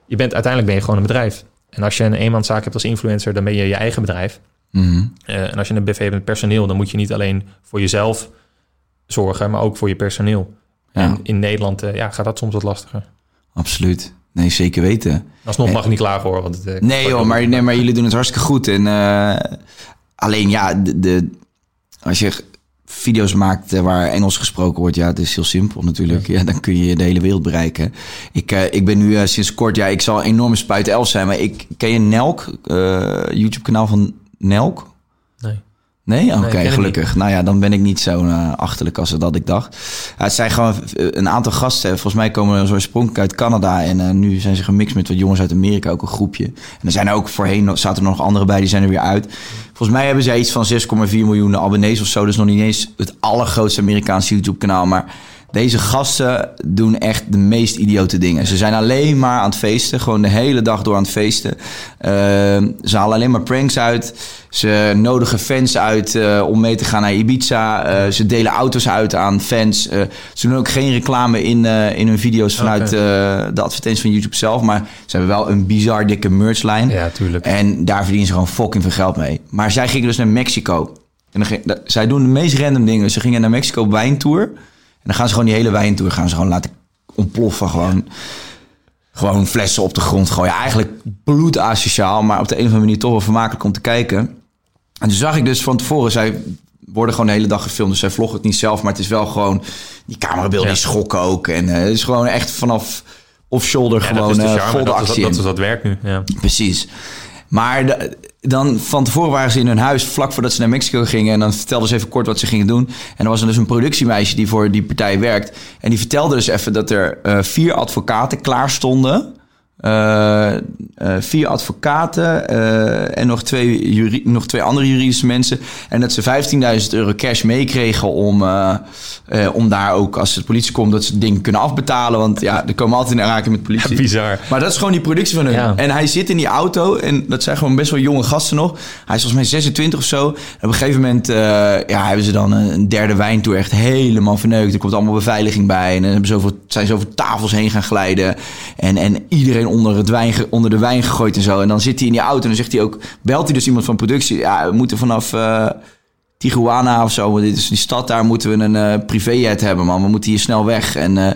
Je bent, uiteindelijk ben je gewoon een bedrijf. En als je een eenmanszaak hebt als influencer, dan ben je je eigen bedrijf. Mhm. Eh, en als je een BV hebt met personeel, dan moet je niet alleen voor jezelf zorgen, maar ook voor je personeel. En in Nederland eh, ja, gaat dat soms wat lastiger. Absoluut. Nee, zeker weten. Alsnog mag ik niet klagen hoor. Want het, Nee joh, maar, nee, maar jullie doen het hartstikke goed. En eh, alleen ja, de, de, als je video's maakt eh, waar Engels gesproken wordt, ja, het is heel simpel natuurlijk. Ja, dan kun je de hele wereld bereiken. Ik, eh, ik ben nu eh, sinds kort, ja, ik zal een enorme spuit elf zijn, maar ik ken je Nelk, eh, YouTube-kanaal van Nelk? Nee. Oké, gelukkig. Nou ja, dan ben ik niet zo eh, achterlijk als dat ik dacht. Het zijn gewoon eh, een aantal gasten. Volgens mij komen ze oorspronkelijk uit Canada. En eh, nu zijn ze gemixt met wat jongens uit Amerika, ook een groepje. En er zijn er ook voorheen, zaten er nog andere bij, die zijn er weer uit. Volgens mij hebben zij iets van 6,4 miljoen abonnees of zo. Dus nog niet eens het allergrootste Amerikaanse YouTube-kanaal. Maar deze gasten doen echt de meest idiote dingen. Ze zijn alleen maar aan het feesten. Gewoon de hele dag door aan het feesten. Eh, ze halen alleen maar pranks uit. Ze nodigen fans uit eh, om mee te gaan naar Ibiza. Eh, ze delen auto's uit aan fans. Eh, ze doen ook geen reclame in, in hun video's vanuit de advertenties van YouTube zelf. Maar ze hebben wel een bizar dikke merchlijn. Ja, tuurlijk. En daar verdienen ze gewoon fucking veel geld mee. Maar zij gingen dus naar Mexico. En dan ging, da- zij doen de meest random dingen. Ze gingen naar Mexico wijntour. En dan gaan ze gewoon die hele wijntour gaan ze gewoon laten ontploffen. Gewoon, gewoon flessen op de grond gooien. Eigenlijk bloedasociaal, maar op de een of andere manier toch wel vermakelijk om te kijken. En toen zag ik dus van tevoren, zij worden gewoon de hele dag gefilmd. Dus zij vloggen het niet zelf, maar het is wel gewoon... Die camerabeelden Ja. die schokken ook. En eh, het is gewoon echt vanaf off-shoulder Ja, gewoon dat is de eh, charme. Dat is, dat, is dat werkt nu. Ja. Precies. Maar de- dan van tevoren waren ze in hun huis, vlak voordat ze naar Mexico gingen. En dan vertelden ze even kort wat ze gingen doen. En er was dus een productiemeisje die voor die partij werkt. En die vertelde dus even dat er eh, vier advocaten klaar stonden. Eh, eh, vier advocaten eh, en nog twee, juri- nog twee andere juridische mensen. En dat ze 15.000 euro cash meekregen om, eh, eh, om daar ook, als de politie komt, dat ze het ding kunnen afbetalen. Want ja, er komen altijd in aanraking met politie. Bizar. Maar dat is gewoon die productie van hun. Ja. En hij zit in die auto en dat zijn gewoon best wel jonge gasten nog. Hij is volgens mij 26 of zo. En op een gegeven moment eh, ja, hebben ze dan een, derde wijntour echt helemaal verneukt. Er komt allemaal beveiliging bij. En dan hebben zoveel, zijn ze over tafels heen gaan glijden. En, en iedereen onder, het wijn, onder de wijn gegooid en zo. En dan zit hij in die auto en dan zegt hij ook... Belt hij dus iemand van productie. Ja, we moeten vanaf... eh, Tijuana of zo, want dit is die stad, daar moeten we een eh privéjet hebben, man. We moeten hier snel weg. En eh,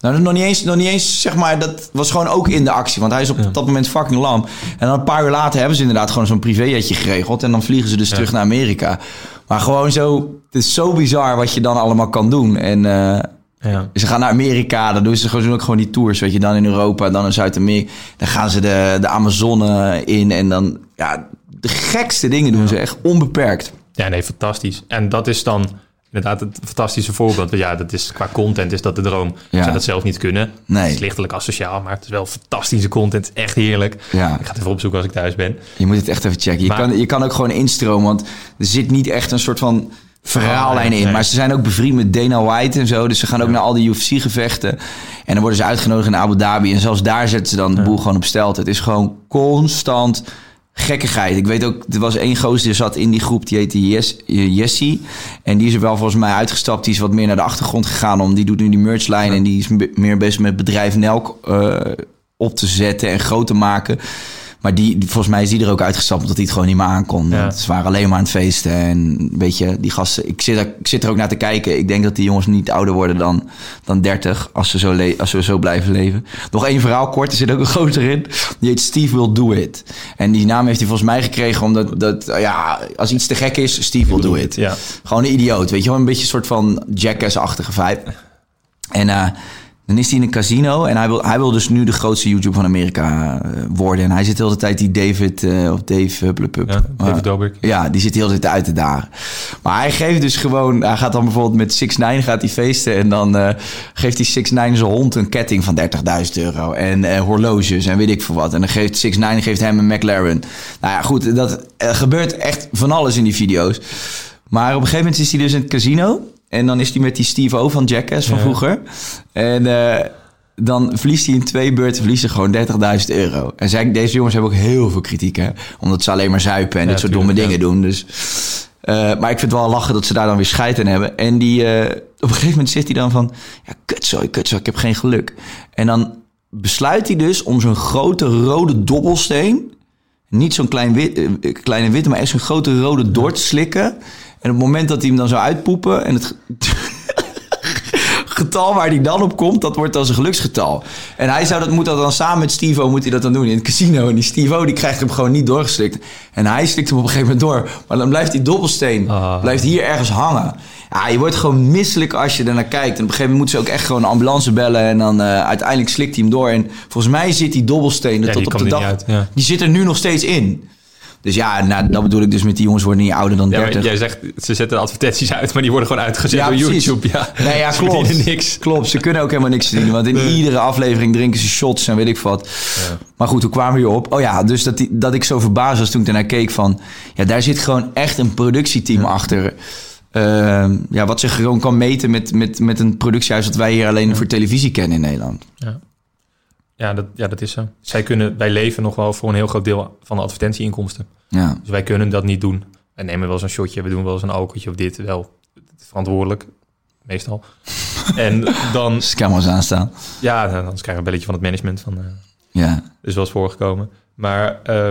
nou, nog niet eens, nog niet eens, zeg maar, dat was gewoon ook in de actie. Want hij is op dat moment fucking lam. En dan een paar uur later hebben ze inderdaad gewoon zo'n privéjetje geregeld. En dan vliegen ze dus terug naar Amerika. Maar gewoon zo, het is zo bizar wat je dan allemaal kan doen. En eh, Ja. ze gaan naar Amerika, dan doen ze gewoon, doen ook gewoon die tours, weet je. Dan in Europa, dan in Zuid-Amerika. Dan gaan ze de, de Amazone in en dan, ja, de gekste dingen doen ze echt onbeperkt. Ja, nee, fantastisch. En dat is dan inderdaad het fantastische voorbeeld. Ja, dat is qua content is dat de droom. Ja. Ik zou dat zelf niet kunnen. Nee. Het is lichtelijk asociaal, maar het is wel fantastische content. Echt heerlijk. Ja. Ik ga het even opzoeken als ik thuis ben. Je moet het echt even checken. Je, Maar- kan, je kan ook gewoon instromen, want er zit niet echt een soort van verhaallijn in. Maar ze zijn ook bevriend met Dana White en zo. Dus ze gaan ook naar al die UFC-gevechten. En dan worden ze uitgenodigd in Abu Dhabi. En zelfs daar zetten ze dan de boel gewoon op stelt. Het is gewoon constant gekkigheid. Ik weet ook, er was één gozer die zat in die groep, die heette Yes, Jesse. En die is er wel volgens mij uitgestapt. Die is wat meer naar de achtergrond gegaan. Om, die doet nu die merchlijn en die is meer bezig met bedrijf Nelk eh, op te zetten en groot te maken. Maar die, die- volgens mij is die er ook uitgestapt omdat hij het gewoon niet meer aankon. Ja. Want Ze waren alleen maar aan het feesten. En weet je, die gasten, ik zit, er, ik zit er ook naar te kijken. Ik denk dat die jongens niet ouder worden dan, dan 30 als ze, zo le- als ze zo blijven leven. Nog één verhaal kort, er zit ook een gozer in. Die heet Steve Will Do It. En die naam heeft hij volgens mij gekregen omdat, dat, ja, als iets te gek is, Steve Will Do It. Ja. Gewoon een idioot, weet je wel. Een beetje een soort van jackass-achtige vibe. En eh, dan is hij in een casino en hij wil, hij wil dus nu de grootste YouTube van Amerika eh, worden. En hij zit de hele tijd die David, eh, of Dave Hupplepup. Ja, David Dobrik. Ja, die zit de hele tijd uit te dagen. Maar hij geeft dus gewoon, hij gaat dan bijvoorbeeld met 6 9 gaat hij feesten. En dan eh, geeft hij 6 9 zijn hond een ketting van 30.000 euro. En horloges en weet ik veel wat. En dan geeft 6 9 geeft hem een McLaren. Nou ja, goed, dat gebeurt echt van alles in die video's. Maar op een gegeven moment is hij dus in het casino. En dan is hij met die Steve O van Jackass van Ja. vroeger. En eh, dan verliest hij in twee beurten verliest hij gewoon 30.000 euro. En zij, deze jongens hebben ook heel veel kritiek, hè. Omdat ze alleen maar zuipen en Ja, dit soort domme dingen doen. Dus, eh, maar ik vind het wel lachen dat ze daar dan weer scheid in hebben. En die, eh, op een gegeven moment zit hij dan van... Ja, kutzooi, kutzooi, ik heb geen geluk. En dan besluit hij dus om zo'n grote rode dobbelsteen... Niet zo'n klein wit, kleine witte, maar echt zo'n grote rode door te slikken. En op het moment dat hij hem dan zou uitpoepen... en het getal waar hij dan op komt, dat wordt dan zijn geluksgetal. En hij zou dat, moet dat dan samen met Steve-O moet hij dat dan doen in het casino. En die Steve-O die krijgt hem gewoon niet doorgeslikt. En hij slikt hem op een gegeven moment door. Maar dan blijft die dobbelsteen Ah. blijft hier ergens hangen. Ja, je wordt gewoon misselijk als je er naar kijkt. En op een gegeven moment moeten ze ook echt gewoon een ambulance bellen. En dan eh, uiteindelijk slikt hij hem door. En volgens mij zit die dobbelsteen er Ja, tot op de dag... niet uit, ja. Die zit er nu nog steeds in. Dus ja, nou, dat bedoel ik dus met die jongens worden niet ouder dan Ja, 30. maar jij zegt, ze zetten advertenties uit, maar die worden gewoon uitgezet door precies. YouTube. Ja, Nee, ja, Ze klopt. niks. Klopt, ze kunnen ook helemaal niks verdienen. Want in iedere aflevering drinken ze shots en weet ik wat. Maar goed, hoe kwamen we hierop? Oh ja, dus dat, die, dat ik zo verbaasd was toen ik ernaar keek van... Ja, daar zit gewoon echt een productieteam achter. Ehm, ja, wat zich gewoon kan meten met, met, met een productiehuis... dat wij hier alleen voor televisie kennen in Nederland. Ja dat, ja, dat is zo. Zij kunnen, wij leven nog wel voor een heel groot deel van de advertentieinkomsten. Ja, Dus wij kunnen dat niet doen. Wij nemen wel eens een shotje, we doen wel eens een alcoholtje of dit. Wel verantwoordelijk, meestal. en dan, dus camera's aanstaan. ja, dan krijgen we een belletje van het management. Van, eh Ja, is wel eens voorgekomen. Maar eh,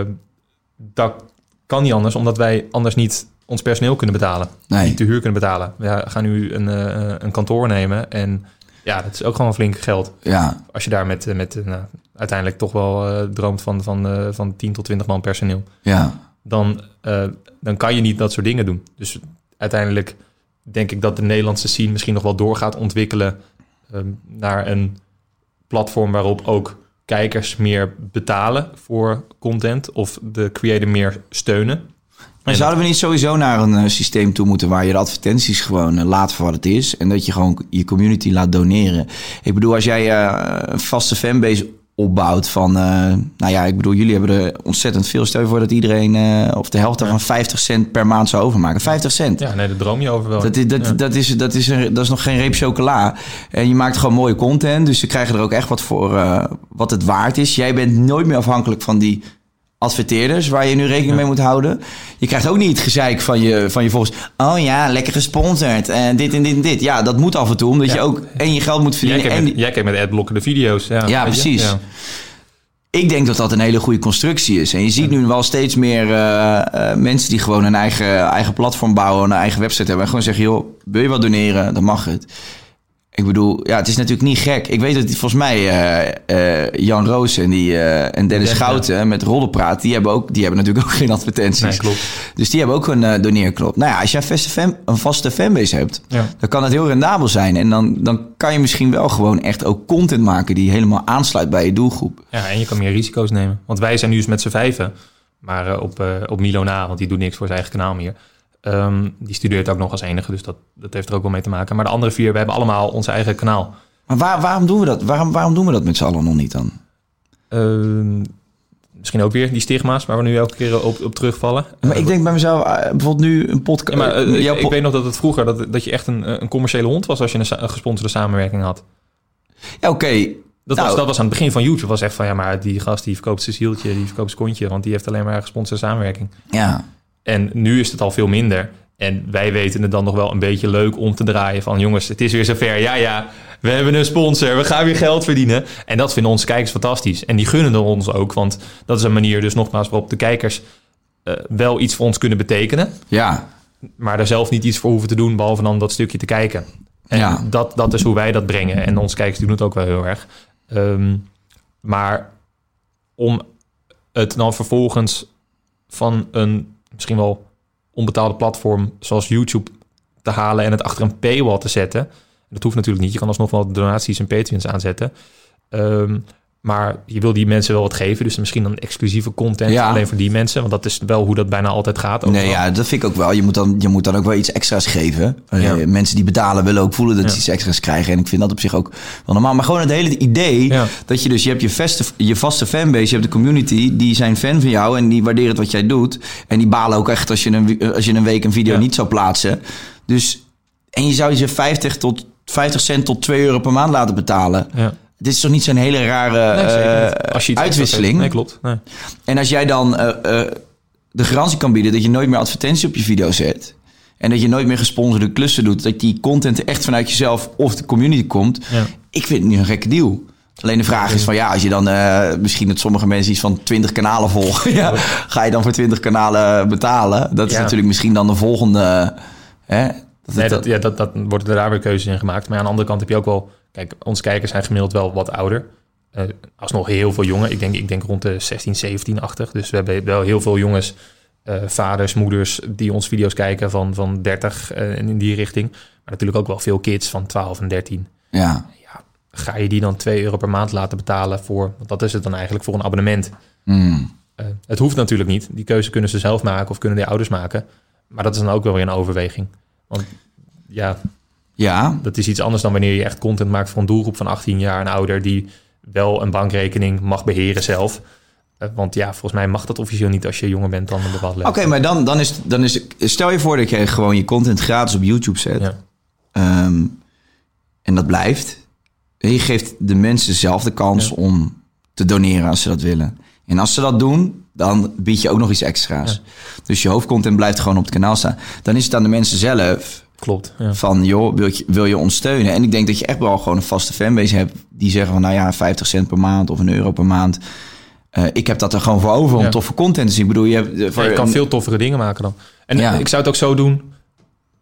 dat kan niet anders, omdat wij anders niet ons personeel kunnen betalen. Nee. Niet de huur kunnen betalen. We gaan nu een, eh, een kantoor nemen en ja, dat is ook gewoon flink geld. Ja, Als je daar met, eh, met eh, nou, uiteindelijk toch wel eh, droomt van, van, van 10 tot 20 man personeel. ja. Dan, dan kan je niet dat soort dingen doen. Dus uiteindelijk denk ik dat de Nederlandse scene misschien nog wel door gaat ontwikkelen ehm, naar een platform waarop ook kijkers meer betalen voor content of de creator meer steunen. Maar zouden we niet sowieso naar een eh, systeem toe moeten waar je de advertenties gewoon eh, laat voor wat het is en dat je gewoon je community laat doneren? Ik bedoel, als jij eh, een vaste fanbase opbouwt van, nou ja, ik bedoel, jullie hebben er ontzettend veel. Stel je voor dat iedereen of de helft daarvan 50 cent per maand zou overmaken. 50 cent. Ja, nee, daar droom je over wel. Dat is, dat, Ja. dat, is, dat, is een, dat is nog geen reep chocola. En je maakt gewoon mooie content. Dus ze krijgen er ook echt wat voor wat het waard is. Jij bent nooit meer afhankelijk van die adverteerders waar je nu rekening mee moet houden. Je krijgt ook niet het gezeik van je, van je volgers. Oh ja, lekker gesponsord. En dit en dit en dit. Ja, dat moet af en toe. Omdat Ja. je ook en je geld moet Jij verdienen. kijkt En met, jij kijkt met video's. Ja, Ja, precies. Ja. ik denk dat dat een hele goede constructie is. En je ziet nu wel steeds meer eh, eh, mensen die gewoon een eigen, eigen platform bouwen, een eigen website hebben. En gewoon zeggen, joh, wil je wat doneren? Dan mag het. Ik bedoel, ja, het is natuurlijk niet gek. Ik weet dat volgens mij eh, eh, Jan Roos en, die, eh, en Dennis Schouten met Roddelpraat, die hebben, ook, die hebben natuurlijk ook geen advertenties. Nee, klopt. Dus die hebben ook een doneerknop. Nou ja, als jij een vaste, fan, een vaste fanbase hebt, Ja. dan kan het heel rendabel zijn. En dan, dan kan je misschien wel gewoon echt ook content maken die helemaal aansluit bij je doelgroep. Ja, en je kan meer risico's nemen. Want wij zijn nu eens met z'n vijven. Maar op, op Milo na, want die doet niks voor zijn eigen kanaal meer. Ehm, die studeert ook nog als enige, dus dat, dat heeft er ook wel mee te maken. Maar de andere vier, we hebben allemaal ons eigen kanaal. Maar waar, waarom doen we dat? Waarom, waarom doen we dat met z'n allen nog niet dan? Ehm, misschien ook weer die stigma's waar we nu elke keer op, op terugvallen. Maar Eh, ik denk bij mezelf, eh, bijvoorbeeld nu een podcast. Ja, maar eh, ik, po- weet nog dat het vroeger dat, dat je echt een, een commerciële hond was als je een, een gesponsorde samenwerking had. Ja, oké. Dat, Nou, was, dat was aan het begin van YouTube. was echt van ja, maar die gast die verkoopt zijn zieltje, die verkoopt zijn kontje, want die heeft alleen maar gesponsorde samenwerking. Ja. En nu is het al veel minder. En wij weten het dan nog wel een beetje leuk om te draaien van jongens, het is weer zover. Ja, ja, we hebben een sponsor, we gaan weer geld verdienen. En dat vinden onze kijkers fantastisch. En die gunnen ons ook, want dat is een manier dus nogmaals waarop de kijkers eh, wel iets voor ons kunnen betekenen. Ja. maar daar zelf niet iets voor hoeven te doen, behalve dan dat stukje te kijken. En Ja. dat, dat is hoe wij dat brengen. En onze kijkers doen het ook wel heel erg. Ehm, maar om het dan vervolgens van een misschien wel onbetaalde platform zoals YouTube te halen en het achter een paywall te zetten. Dat hoeft natuurlijk niet. Je kan alsnog wel donaties en Patreons aanzetten. Ehm, maar je wil die mensen wel wat geven. Dus misschien dan exclusieve content Ja. alleen voor die mensen. Want dat is wel hoe dat bijna altijd gaat. Nee, overal. ja, dat vind ik ook wel. Je moet dan, je moet dan ook wel iets extra's geven. Eh, Ja. mensen die betalen willen ook voelen dat Ja. ze iets extra's krijgen. En ik vind dat op zich ook wel normaal. Maar gewoon het hele idee dat je dus... Je hebt je vaste, je vaste fanbase, je hebt de community. Die zijn fan van jou en die waarderen het wat jij doet. En die balen ook echt als je een, als je een week een video niet zou plaatsen. Dus... En je zou je 50, tot, 50 cent tot 2 euro per maand laten betalen. Ja. Dit is toch niet zo'n hele rare Nee, eh. Als je uitwisseling? Nee, klopt. Nee. En als jij dan eh, eh, de garantie kan bieden dat je nooit meer advertenties op je video zet. En dat je nooit meer gesponsorde klussen doet. Dat die content echt vanuit jezelf of de community komt. Ja. Ik vind het niet een gekke deal. Alleen de vraag is van ja, als je dan misschien dat sommige mensen iets van 20 kanalen volgen. ja, ga je dan voor 20 kanalen betalen? Dat is Ja. natuurlijk misschien dan de volgende. Hè, dat Nee, dat, ja, dat, dat worden er daar weer keuzes in gemaakt. Maar aan de andere kant heb je ook wel... Kijk, onze kijkers zijn gemiddeld wel wat ouder. Eh alsnog heel veel jongen. Ik denk, ik denk rond de 16, 17-achtig. Dus we hebben wel heel veel jongens, eh, vaders, moeders... die ons video's kijken van, van 30 eh, en in die richting. Maar natuurlijk ook wel veel kids van 12 en 13. ja. Ja, ga je die dan 2 euro per maand laten betalen voor... Want dat is het dan eigenlijk voor een abonnement. Mm. Eh, het hoeft natuurlijk niet. Die keuze kunnen ze zelf maken of kunnen de ouders maken. Maar dat is dan ook wel weer een overweging. Want ja, ja, dat is iets anders dan wanneer je echt content maakt voor een doelgroep van 18 jaar en ouder die wel een bankrekening mag beheren zelf. Eh, want ja, volgens mij mag dat officieel niet als je jonger bent dan een bepaald Oké, maar dan, dan, is, dan is... Stel je voor dat je gewoon je content gratis op YouTube zet. Ja. Ehm, en dat blijft. Je geeft de mensen zelf de kans Ja. om te doneren als ze dat willen. En als ze dat doen, dan bied je ook nog iets extra's. Dus je hoofdcontent blijft gewoon op het kanaal staan. Dan is het aan de mensen zelf Klopt. Ja. van, joh, wil je, wil je ons steunen? En ik denk dat je echt wel gewoon een vaste fanbase hebt die zeggen van, nou ja, 50 cent per maand of een euro per maand. eh, ik heb dat er gewoon voor over om Ja. toffe content te zien. Ik bedoel, je, hebt, eh, voor, Ja, je kan veel toffere dingen maken dan. En Ja. ik zou het ook zo doen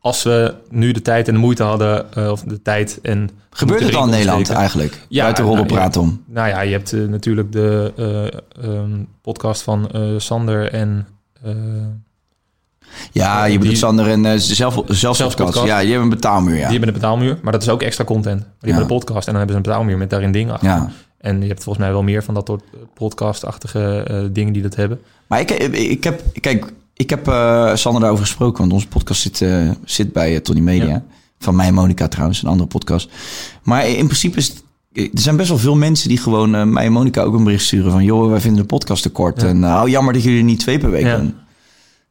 als we nu de tijd en de moeite hadden, eh, of de tijd en... Gebeurt het al in Nederland steken. eigenlijk? Ja, Buiten nou, praten om. Nou ja, je hebt natuurlijk de eh, ehm, podcast van Sander en... eh, Ja, je die- bedoelt Sander en uh, zelf, Zelfpodcast. podcast. Ja, die hebben een betaalmuur, ja. Die hebben een betaalmuur, maar dat is ook extra content. Die Ja. hebben een podcast en dan hebben ze een betaalmuur met daarin dingen achter. ja. En je hebt volgens mij wel meer van dat soort eh, podcast-achtige eh, dingen die dat hebben. Maar ik, ik heb, kijk, ik heb eh, Sander daarover gesproken, want onze podcast zit, eh, zit bij eh, Tony Media. Ja. Van mij en Monica trouwens, een andere podcast. Maar in principe is het- er zijn best wel veel mensen die gewoon eh, mij en Monica ook een bericht sturen van... joh, wij vinden de podcast te kort. Ja. En uh, oh, jammer dat jullie er niet twee per week Ja. doen.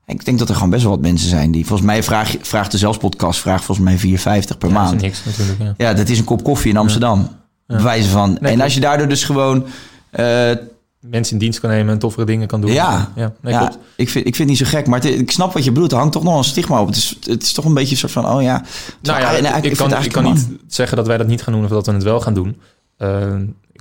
Ik denk dat er gewoon best wel wat mensen zijn die... Volgens mij vraag, vraagt de zelfspodcast vraagt volgens mij 4,50 per Ja, maand. Dat is niks natuurlijk, ja. Ja, dat is een kop koffie in Amsterdam. Bewijzen van. Nee, en klopt. als je daardoor dus gewoon... eh, Mensen in dienst kan nemen en toffere dingen kan doen. Ja, ja, nee, ja ik, vind, ik vind het niet zo gek. Maar het- ik snap wat je bedoelt. Er hangt toch nog een stigma op. Het is, het is toch een beetje een soort van... Oh ja. Nou ja, nee, ik, kan, ik kan niet zeggen dat wij dat niet gaan doen of dat we het wel gaan doen. Eh,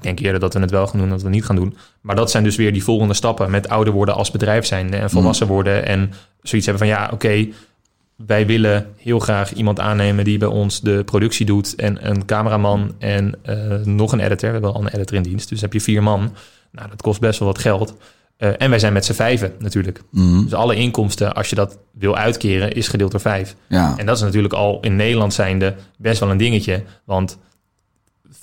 denk eerder dat we het wel gaan doen dat we het niet gaan doen. Maar dat zijn dus weer die volgende stappen met ouder worden als bedrijf zijn en volwassen worden en zoiets hebben van ja, oké, wij willen heel graag iemand aannemen die bij ons de productie doet en een cameraman en eh, nog een editor. We hebben al een editor in dienst, dus heb je vier man. Nou, dat kost best wel wat geld. Eh, en wij zijn met z'n vijven natuurlijk. Mhm. Dus alle inkomsten, als je dat wil uitkeren, is gedeeld door vijf. Ja. En dat is natuurlijk al in Nederland zijnde best wel een dingetje. Want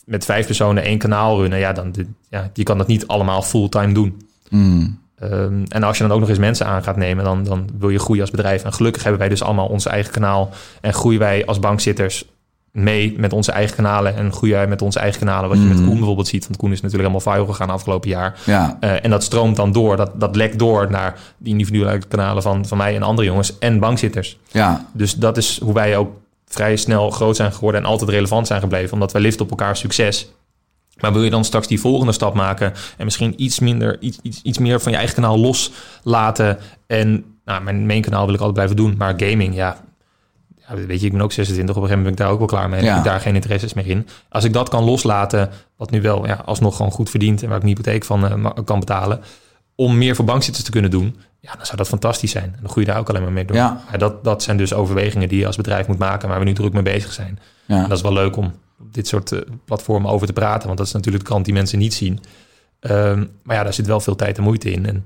met vijf personen één kanaal runnen, ja, dan, ja, je kan dat niet allemaal fulltime doen. Mm. Ehm, en als je dan ook nog eens mensen aan gaat nemen, dan, dan wil je groeien als bedrijf. En gelukkig hebben wij dus allemaal ons eigen kanaal. En groeien wij als bankzitters mee met onze eigen kanalen. En groeien wij met onze eigen kanalen. Wat je met Koen bijvoorbeeld ziet. Want Koen is natuurlijk helemaal viral gegaan afgelopen jaar. Ja. Eh, en dat stroomt dan door, dat, dat lekt door naar die individuele kanalen van, van mij en andere jongens. En bankzitters. Ja. Dus dat is hoe wij ook vrij snel groot zijn geworden en altijd relevant zijn gebleven. Omdat wij liften op elkaar succes. Maar wil je dan straks die volgende stap maken en misschien iets minder, iets, iets, iets meer van je eigen kanaal loslaten. En nou, mijn main kanaal wil ik altijd blijven doen. Maar gaming, ja. ja weet je, ik ben ook 26. Op een gegeven moment ben ik daar ook wel klaar mee. En Ja. heb ik daar geen interesses meer in. Als ik dat kan loslaten, wat nu wel ja, alsnog gewoon goed verdient en waar ik een hypotheek van eh, kan betalen. Om meer voor bankzitters te kunnen doen. Ja, dan zou dat fantastisch zijn. En dan groei je daar ook alleen maar mee door. Ja. dat, dat zijn dus overwegingen die je als bedrijf moet maken, waar we nu druk mee bezig zijn. Ja. En dat is wel leuk om op dit soort eh, platformen over te praten, want dat is natuurlijk de kant die mensen niet zien. Ehm, maar ja, daar zit wel veel tijd en moeite in. En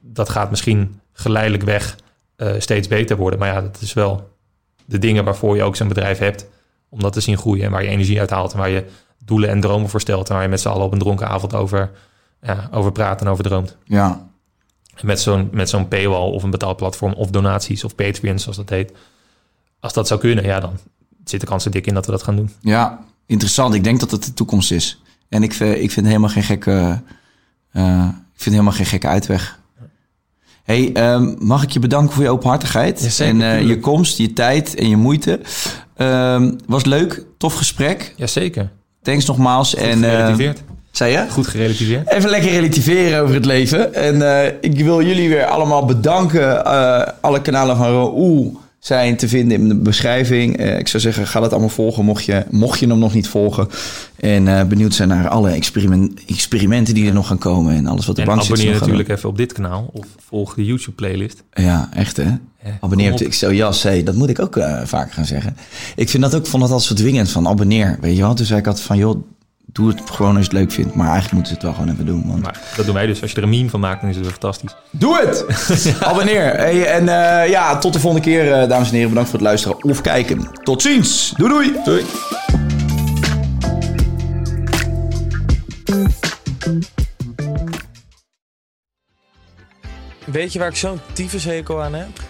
dat gaat misschien geleidelijk weg eh, steeds beter worden. Maar ja, dat is wel de dingen waarvoor je ook zo'n bedrijf hebt. Om dat te zien groeien en waar je energie uit haalt. En waar je doelen en dromen voor stelt. En waar je met z'n allen op een dronken avond over, ja, over praat en over droomt. Ja. Met zo'n, met zo'n paywall of een betaalplatform of donaties of Patreon zoals dat heet. Als dat zou kunnen, ja, dan zit de kans er dik in dat we dat gaan doen. Ja. Interessant. Ik denk dat het de toekomst is. En ik, vind- ik vind helemaal geen gekke... eh, ik vind helemaal geen gekke uitweg. Hey, ehm, mag ik je bedanken voor je openhartigheid? En eh, je komst, je tijd en je moeite. Ehm, was leuk, tof gesprek. Jazeker. Thanks nogmaals. Goed en, eh, gerelativeerd. Zei je? Goed gerelativeerd. Even lekker relativeren over het leven. En eh, ik wil jullie weer allemaal bedanken. Eh, alle kanalen van Raoul zijn te vinden in de beschrijving. Eh, ik zou zeggen, ga dat allemaal volgen mocht je, mocht je hem nog niet volgen. En benieuwd zijn naar alle experiment, experimenten die er nog gaan komen. En alles wat de En bank zit. abonneer natuurlijk even op dit kanaal of volg de YouTube playlist. Ja, echt hè? abonneer op de Jas. Hey, dat moet ik ook eh, vaker gaan zeggen. Ik vind dat ook, vond dat altijd zo dwingend van abonneer. Weet je wel? Toen zei ik altijd van joh, doe het gewoon als je het leuk vindt. Maar eigenlijk moeten ze het wel gewoon even doen. Want... Maar dat doen wij dus. Als je er een meme van maakt, dan is het weer fantastisch. Doe het! Abonneer. Hey, en eh, ja, tot de volgende keer, eh, dames en heren. Bedankt voor het luisteren of kijken. Tot ziens. Doei doei. Doei. Weet je waar ik zo'n tyfushekel aan heb?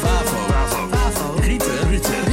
City.